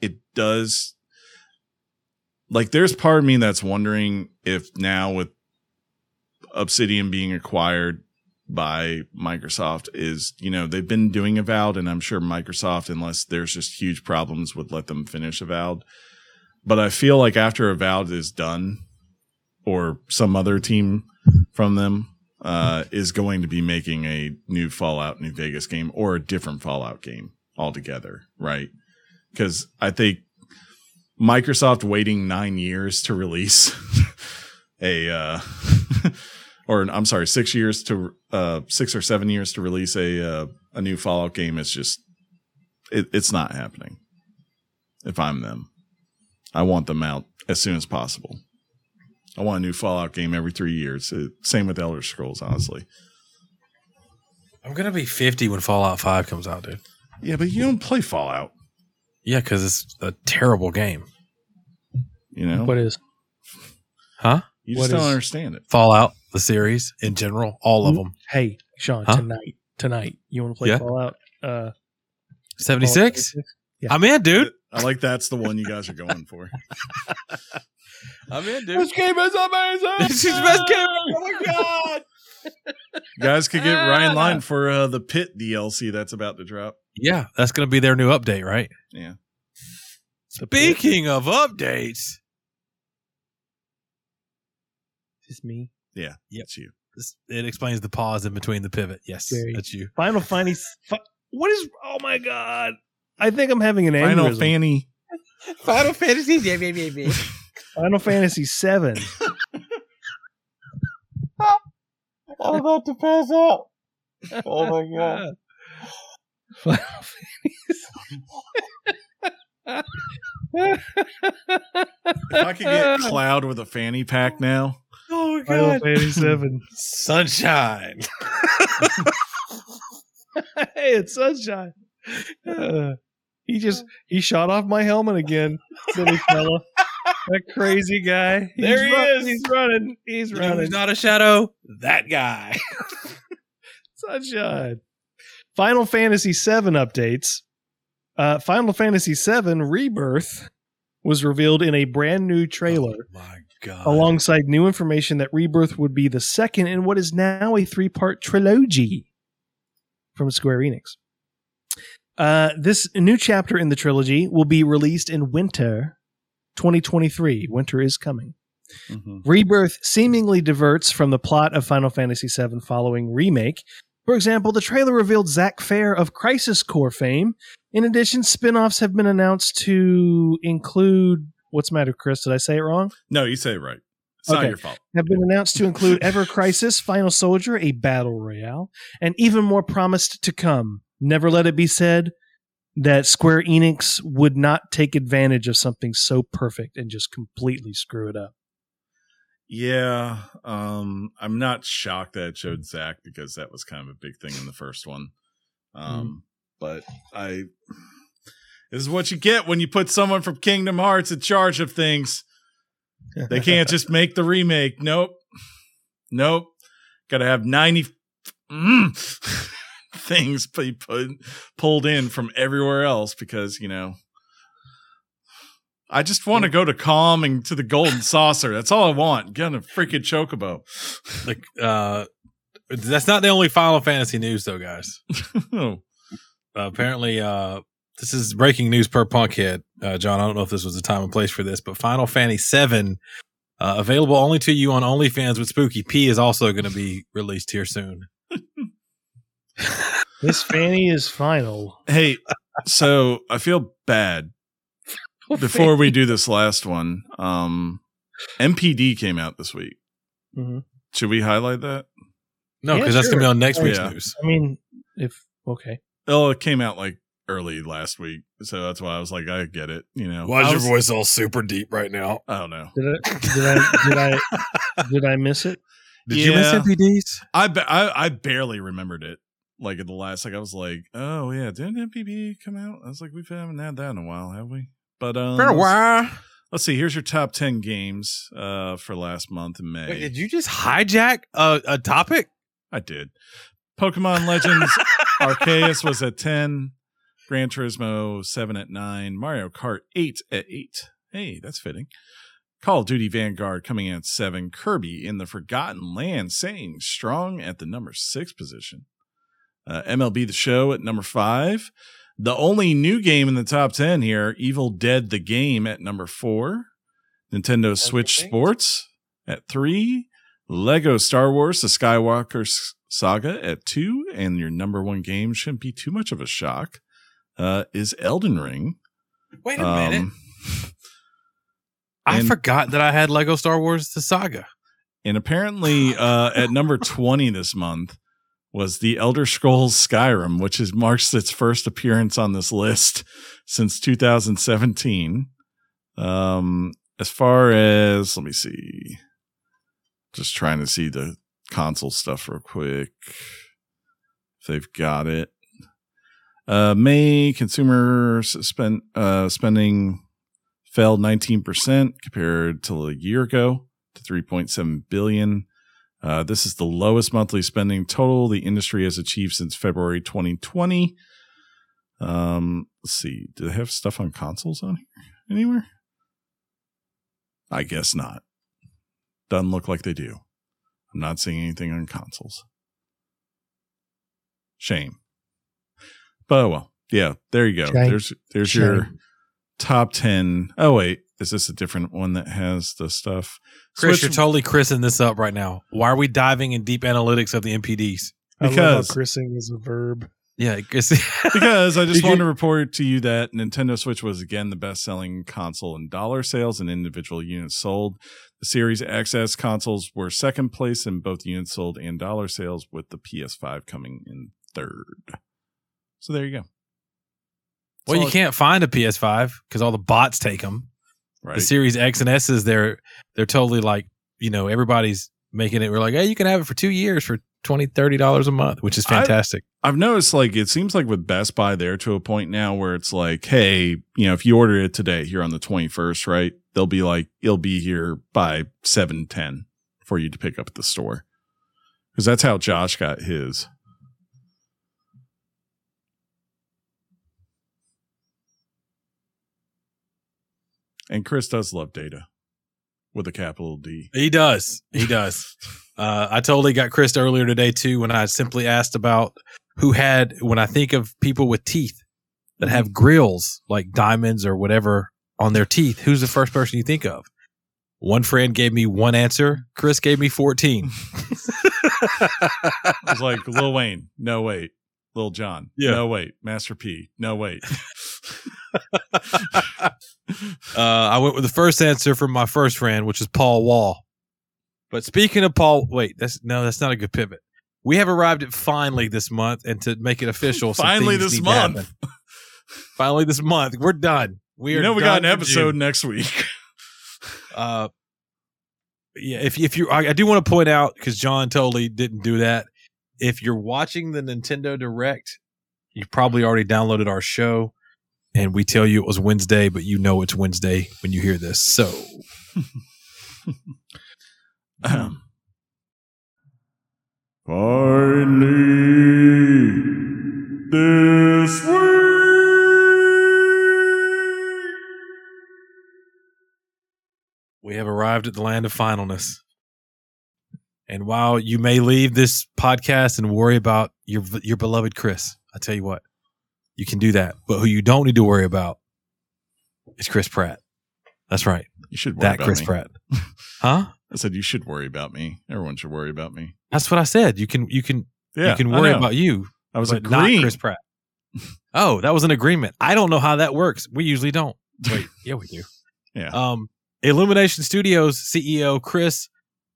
it does like there's part of me that's wondering if now with Obsidian being acquired, by Microsoft is, you know, they've been doing Avowed, and I'm sure Microsoft, unless there's just huge problems, would let them finish Avowed. But I feel like after Avowed is done, or some other team from them uh, is going to be making a new Fallout New Vegas game or a different Fallout game altogether, right? Because I think Microsoft waiting nine years to release a, uh, or I'm sorry, six years to uh, six or seven years to release a uh, a new Fallout game is just it, it's not happening. If I'm them, I want them out as soon as possible. I want a new Fallout game every three years. Uh, same with Elder Scrolls, honestly. I'm gonna be 50 when Fallout 5 comes out, dude. Yeah, but you don't play Fallout, Yeah, because it's a terrible game. you know. What is? Huh? you just what don't is- understand it. Fallout, the series in general, all of them. Hey, Sean, Huh? tonight, tonight, you want to play Yeah. Fallout? Uh, 76? Fallout 76? I'm in, dude. I like that's the one you guys are going for. I'm in, dude. This game is amazing. This is the best game. Oh my god. You guys could get Ryan Line for uh, the Pit DLC that's about to drop. Yeah, that's gonna be their new update, right? Yeah. Speaking of updates, It's me. Yep. It's you. this, it explains the pause in between the pivot. Yes, Very- that's you. Final Fantasy. Fi- what is? Oh my god! I think I'm having an Final aneurysm. Fanny. Final Fantasy. Yeah, yeah, yeah, yeah. Final Fantasy Seven. I'm about to pass out. Oh my god. Final If I could get Cloud with a fanny pack now. Oh Final god. Fantasy Seven. Sunshine. hey, it's sunshine. Uh, he just he shot off my helmet again, silly fella. That crazy guy. He's There he run- is. He's running. He's running. who's not a shadow? That guy. Sunshine. Final Fantasy VII updates. Uh, Final Fantasy VII Rebirth was revealed in a brand new trailer Oh my god. alongside new information that Rebirth would be the second in what is now a three part trilogy from Square Enix. Uh, this new chapter in the trilogy will be released in winter 2023. Winter is coming. Rebirth seemingly diverts from the plot of Final Fantasy VII following remake. For example, the trailer revealed Zack Fair of Crisis Core fame. In addition, spin offs have been announced to include. What's the matter, Chris? Did I say it wrong? No, you say it right. It's not your fault. Have been announced to include Ever Crisis, Final Soldier, a battle royale, and even more promised to come. Never let it be said that Square Enix would not take advantage of something so perfect and just completely screw it up. Yeah. Um, I'm not shocked that it showed Zack because that was kind of a big thing in the first one. Um, but I this is what you get when you put someone from Kingdom Hearts in charge of things. They can't just make the remake. Nope. Nope. Gotta have 90 mm, things be put, pulled in from everywhere else because, you know, I just want to go to Kalm and to the Golden Saucer. That's all I want. Get on a freaking chocobo. like uh that's not the only Final Fantasy news though, guys. Uh, apparently uh this is breaking news per Punkhead. Uh, John, I don't know if this was the time and place for this, but Final Fantasy VII, uh, available only to you on OnlyFans with Spooky P, is also going to be released here soon. This Fanny is final. hey, so I feel bad before we do this last one. Um, NPD came out this week. Mhm. Should we highlight that? No, Yeah, because that's going to be on next Oh, week's yeah. news. I mean, if okay, Oh, it came out like early last week, so that's why I was like, I get it. You know, Why is I your voice all super deep right now? I don't know. did I did I did I did I miss it? Did you miss NPDs? I, ba- I I barely remembered it. Like at the last, like I was like, oh yeah, didn't NPD come out? I was like, we haven't had that in a while, have we? But um, For a let's- while. Let's see. Here's your top ten games uh for last month in May. Wait, did you just hijack a, a topic? I did. Pokemon Legends Arceus was at 10. Gran Turismo 7 at 9. Mario Kart 8 at 8. Hey, that's fitting. Call of Duty Vanguard coming in at seven. Kirby in the Forgotten Land staying strong at the number six position. Uh, MLB The Show at number five. The only new game in the top 10 here, Evil Dead the Game at number four. Nintendo Switch. Sports at three. Lego Star Wars The Skywalker Saga at two. And your number one game shouldn't be too much of a shock, uh, is Elden Ring. Wait a minute. Um, I and- forgot that I had Lego Star Wars The Saga. And apparently, uh, at number 20 this month was the Elder Scrolls Skyrim, which is marks its first appearance on this list since 2017. Um, as far as, let me see, just trying to see the console stuff real quick. If they've got it. Uh, May consumer spend, uh, spending fell 19% compared to a year ago to 3.7 billion. Uh, this is the lowest monthly spending total the industry has achieved since February 2020. Um, let's see. Do they have stuff on consoles on here anywhere? I guess not. Doesn't look like they do. I'm not seeing anything on consoles. Shame. But oh well, yeah. There you go. Shame. There's there's your top ten. Oh wait, is this a different one that has the stuff? Chris, Switch- you're totally chrising this up right now. Why are we diving in deep analytics of the NPDs? I love Because- how chrising is a verb. Yeah, Chris. because I just Did you- want to report to you that Nintendo Switch was again the best selling console in dollar sales and individual units sold. The Series XS consoles were second place in both units sold and dollar sales, with the PS5 coming in third. So there you go. well, you all- can't find a PS5 because all the bots take them. Right? The Series X and S's, they're they're totally like you know everybody's making it. We're like, hey, you can have it for two years for 20 dollars a month, which is fantastic. I've noticed like it seems like with Best Buy they're to a point now where it's like, hey, you know, if you order it today here on the 21st, right? They'll be like, it'll be here by 710 for you to pick up at the store. Cause that's how Josh got his. And Chris does love data with a capital D. He does. He does. uh, I totally got Chris earlier today too when I simply asked about who had when I think of people with teeth that have grills like diamonds or whatever on their teeth. Who's the first person you think of? One friend gave me one answer. Chris gave me 14. It's like Lil Wayne, no wait. Lil Jon, Yeah. no wait. Master P, no wait. uh, I went with the first answer from my first friend, which is Paul Wall. But speaking of Paul, wait, that's no, that's not a good pivot. We have arrived at finally this month, and to make it official, Finally this month. finally this month, we're done. We you know we got an episode June. next week. Uh, yeah, if if you, I, I do want to point out because John totally didn't do that. If you're watching the Nintendo Direct, you probably already downloaded our show, and we tell you it was Wednesday, but you know it's Wednesday when you hear this. So Um, Finally, this week. we have arrived at the land of finalness. And while you may leave this podcast and worry about your your beloved Chris, I tell you what, you can do that. But who you don't need to worry about is Chris Pratt. That's right, You should worry that about Chris me. Pratt. Huh? I said you should worry about me. Everyone should worry about me. That's what I said. You can you can Yeah, you can worry about you, I was but agreeing. not Chris Pratt. oh, that was an agreement. I don't know how that works. We usually don't. Wait, yeah, we do. Yeah. Um, Illumination Studios CEO Chris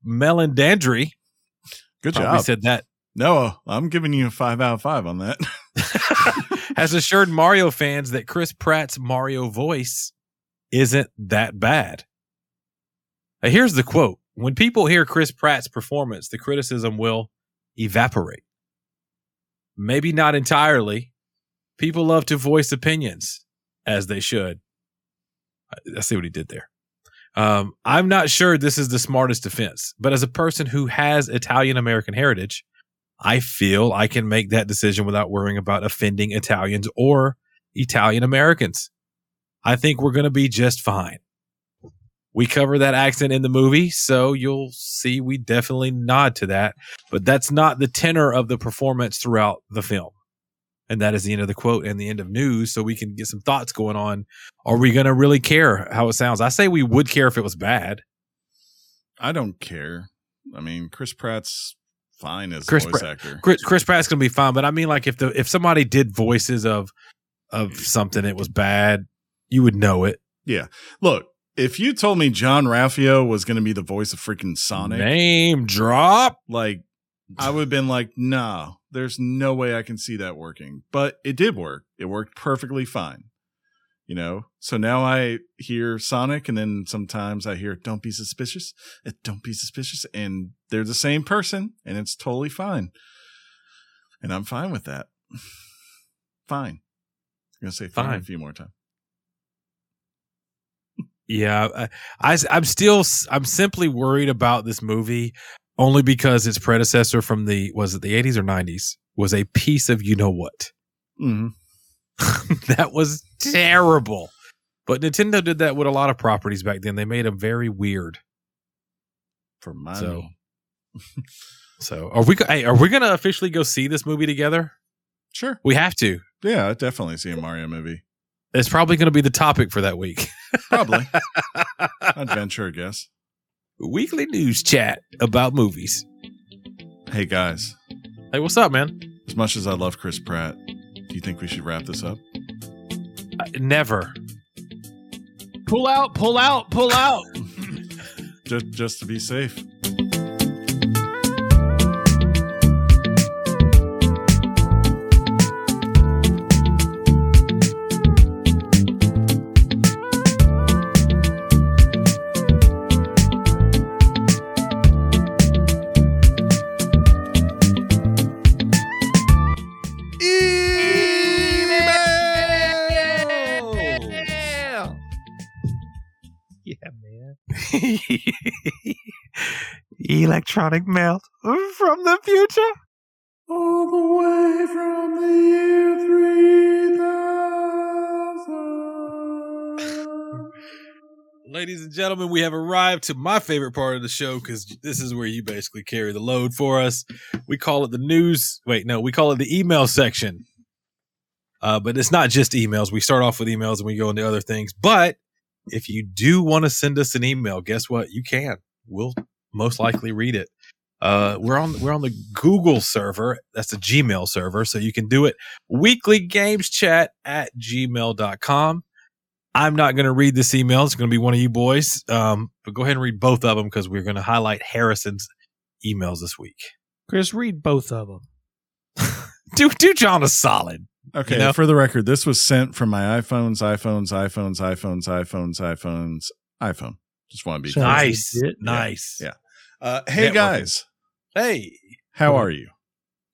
Meledandri Good probably job. said that no, I'm giving you a five out of five on that. has assured Mario fans that Chris Pratt's Mario voice isn't that bad. Now, here's the quote When people hear Chris Pratt's performance, the criticism will evaporate. Maybe not entirely. People love to voice opinions, as they should. I- see what he did there. Um, I'm not sure this is the smartest defense, but as a person who has Italian American heritage, I feel I can make that decision without worrying about offending Italians or Italian Americans. I think we're going to be just fine. We cover that accent in the movie, so you'll see we definitely nod to that. But that's not the tenor of the performance throughout the film. And that is the end of the quote and the end of news. So we can get some thoughts going on. Are we going to really care how it sounds? I say we would care if it was bad. I don't care. I mean, Chris Pratt's fine as Chris voice actor. Chris, Chris Pratt's going to be fine, but I mean, like if the if somebody did voices of of something that was bad, you would know it. Yeah. Look, if you told me Jean-Ralphio was going to be the voice of freaking Sonic, Name drop. like I would have been like, no, there's no way I can see that working. But it did work. It worked perfectly fine. You know, so now I hear Sonic, and then sometimes I hear "Don't be suspicious," uh, "Don't be suspicious," and they're the same person, and it's totally fine. And I'm fine with that. Fine. I'm gonna say fine, Fine. a few more times. Yeah, I, I I'm still I'm simply worried about this movie only because its predecessor from the was it the 80s or 90s was a piece of you know what. hmm that was terrible. But Nintendo did that with a lot of properties back then. They made them very weird. For money. So- So are we? Hey, are we going to officially go see this movie together? sure. We have to. Yeah, I'd definitely see a Mario movie. It's probably going to be the topic for that week. Probably. Adventure, I'd venture a guess. Weekly news chat about movies. Hey guys, Hey, what's up, man? as much as I love Chris Pratt, do you think we should wrap this up? Uh, never. Pull out, pull out, pull out. Just just to be safe. Electronic mail from the future. All the way from the year 3000. Ladies and gentlemen, we have arrived to my favorite part of the show because this is where you basically carry the load for us. We call it the news. Wait, no, we call it the email section. Uh, but it's not just emails. We start off with emails and we go into other things. But if you do want to send us an email, guess what? You can. We'll most likely read it. Uh, we're on we're on the Google server. That's the Gmail server. So you can do it weeklygameschat at gmail.com. I'm not going to read this email. It's going to be one of you boys. Um, but go ahead and read both of them because we're going to highlight Harrison's emails this week. Chris, read both of them. Do do John a solid. Okay, You know? for the record, this was sent from my iPhones, iPhones, iPhones, iPhones, iPhones, iPhones, iPhone. Just want to be So- clear. Nice, legit. nice. Yeah. Uh, hey Networking. guys, Hey, how are you?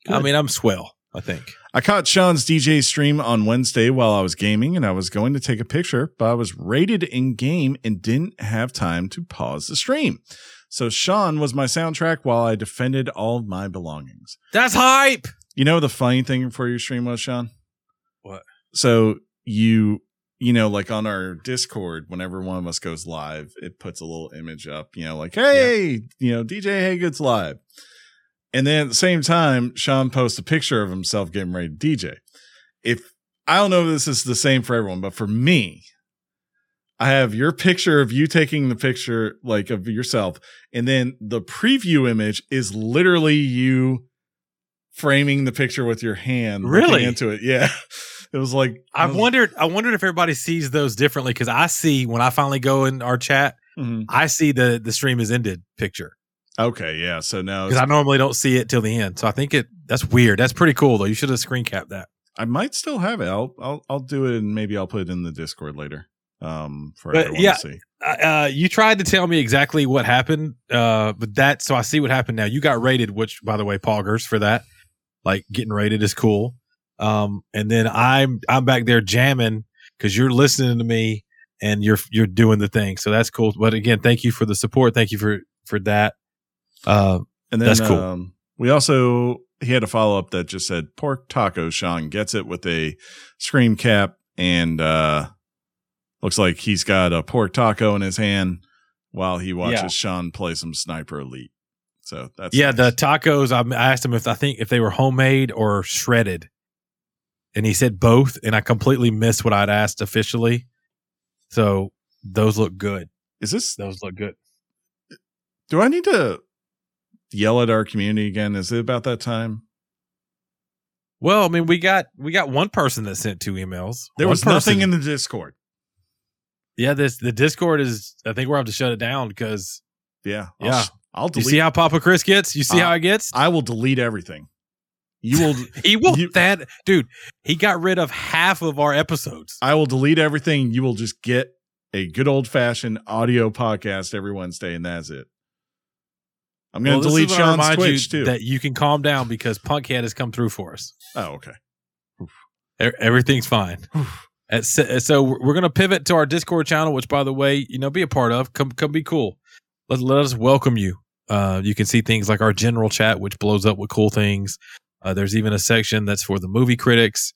I mean, I'm swell. I think. I caught Sean's DJ stream on Wednesday while I was gaming and I was going to take a picture, but I was rated in game and didn't have time to pause the stream. So Sean was my soundtrack while I defended all of my belongings. That's hype. You know the funny thing for your stream was, Sean? What? So you you know, like on our Discord, whenever one of us goes live, it puts a little image up, you know, like, hey, you know, DJ Haygood's live. And then at the same time, Sean posts a picture of himself getting ready to DJ. If I don't know if this is the same for everyone, but for me, I have your picture of you taking the picture like of yourself, and then the preview image is literally you framing the picture with your hand Really? into it. Yeah. It was like I was- wondered. I wondered if everybody sees those differently because I see when I finally go in our chat, Mhm. I see the the stream is ended picture Okay, yeah. So now because I normally don't see it till the end. So I think it that's weird. That's pretty cool though. You should have screen capped that. I might still have it. I'll I'll I'll do it and maybe I'll put it in the Discord later. Um for But, everyone yeah. to see. uh, you tried to tell me exactly what happened, uh, but that so I see what happened now. You got rated, which by the way, poggers for that. Like getting rated is cool. Um, and then I'm I'm back there jamming because you're listening to me and you're you're doing the thing. So that's cool. But again, thank you for the support. Thank you for for that. Uh, And then That's cool. um we also he had a follow up that just said pork taco Sean gets it with a scream cap and uh looks like he's got a pork taco in his hand while he watches Yeah. Sean play some Sniper Elite. So that's Yeah, the tacos. I I asked him if I think if they were homemade or shredded, and he said both. And I completely missed what I'd asked officially. So those look good. is this. Those look good. Do I need to yell at our community again? Is it about that time? Well, I mean, we got we got one person that sent two emails. There One was nothing in the Discord. Yeah, this the Discord is. I think we're have to shut it down because Yeah, I'll, Yeah. I'll delete. you see how Papa Chris gets. You see Uh, how it gets. I will delete everything. You will. he will you- that dude. He got rid of half of our episodes. I will delete everything. You will just get a good old fashioned audio podcast every Wednesday, and that's it. I'm going to this delete Sean's Twitch too. That you can calm down because Punkhead has come through for us. oh, okay. E- Everything's fine. At so we're we're gonna pivot to our Discord channel, which, by the way, you know, be a part of. Come, come, be cool. Let let us welcome you. Uh, you can see things like our general chat, which blows up with cool things. Uh, there's even a section that's for the movie critics,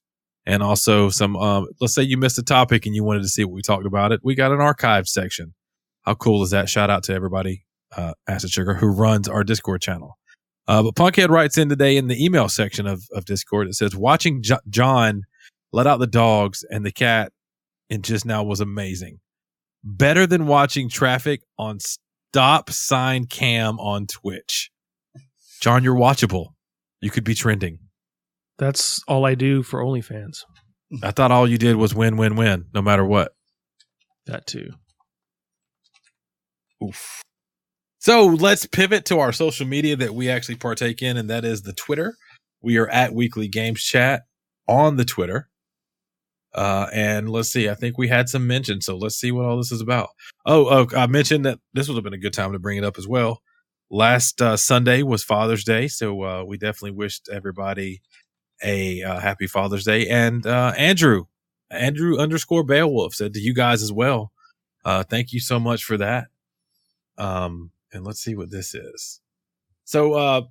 and also some. Um, let's say you missed a topic and you wanted to see what we talked about it. We got an archive section. How cool is that? Shout out to everybody, uh, Acid Sugar, who runs our Discord channel. Uh, but Punkhead writes in today in the email section of, of Discord. It says, watching Jo- John let out the dogs and the cat and just now was amazing. Better than watching traffic on stop sign cam on Twitch. John, you're watchable. You could be trending. That's all I do for OnlyFans. I thought all you did was win, win, win, no matter what. That too. Oof. So let's pivot to our social media that we actually partake in, and that is the Twitter. We are at Weekly Games Chat on the Twitter. Uh, and let's see, I think we had some mention. So let's see what all this is about. Oh, oh, I mentioned that this would have been a good time to bring it up as well. Last uh, Sunday was Father's Day. So uh, we definitely wished everybody a uh, happy Father's Day. And uh, Andrew, Andrew underscore Beowulf said to you guys as well. Uh, thank you so much for that. Um, and let's see what this is. So, uh,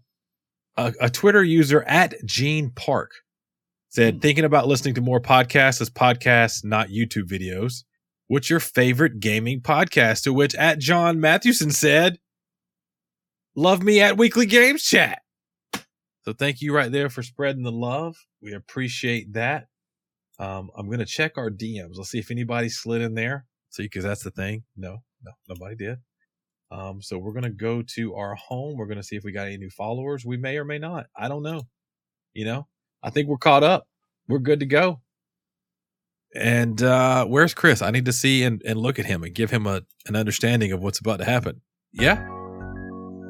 a, a Twitter user at Gene Park said, thinking about listening to more podcasts as podcasts, not YouTube videos. What's your favorite gaming podcast? To which at John Mathewson said, love me at weekly games chat. So thank you right there for spreading the love. We appreciate that. Um, I'm to check our DMs. Let's see if anybody slid in there. See, cause that's the thing. No, no, nobody did. Um, so we're to go to our home. We're to see if we got any new followers. We may or may not. I don't know. You know, I think we're caught up. We're good to go. And, uh, where's Chris? I need to see and, and look at him and give him a, an understanding of what's about to happen. Yeah.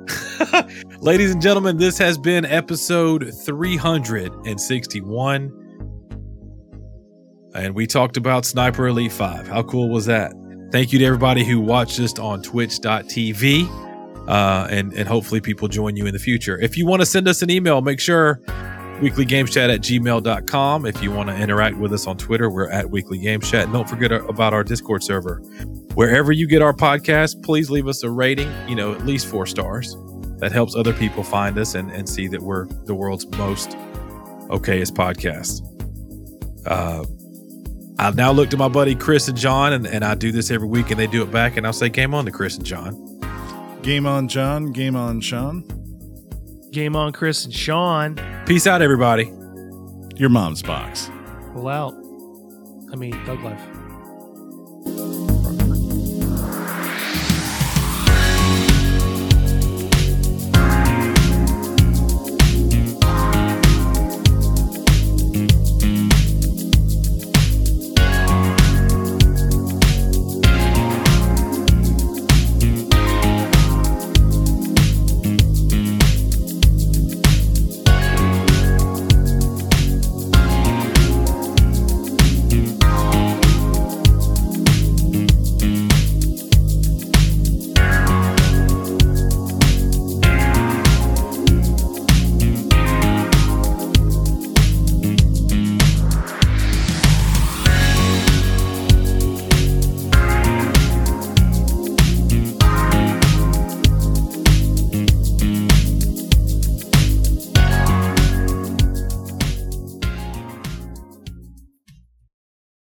Ladies and gentlemen, this has been episode 361. And we talked about Sniper Elite 5. How cool was that? Thank you to everybody who watched us on twitch.tv. Uh, and, and hopefully people join you in the future. If you want to send us an email, make sure weeklygameschat at gmail.com. If you want to interact with us on Twitter, we're at Weekly. And don't forget about our Discord server. Wherever you get our podcast, please leave us a rating, you know, at least four stars. That helps other people find us and, and see that we're the world's most okayest podcast. Uh, I've now looked at my buddy Chris and John, and, and I do this every week, and they do it back, and I'll say, Game on to Chris and John. Game on, John. Game on, Sean. Game on, Chris and Sean. Peace out, everybody. Your mom's box. Pull out. I mean, Thug Life.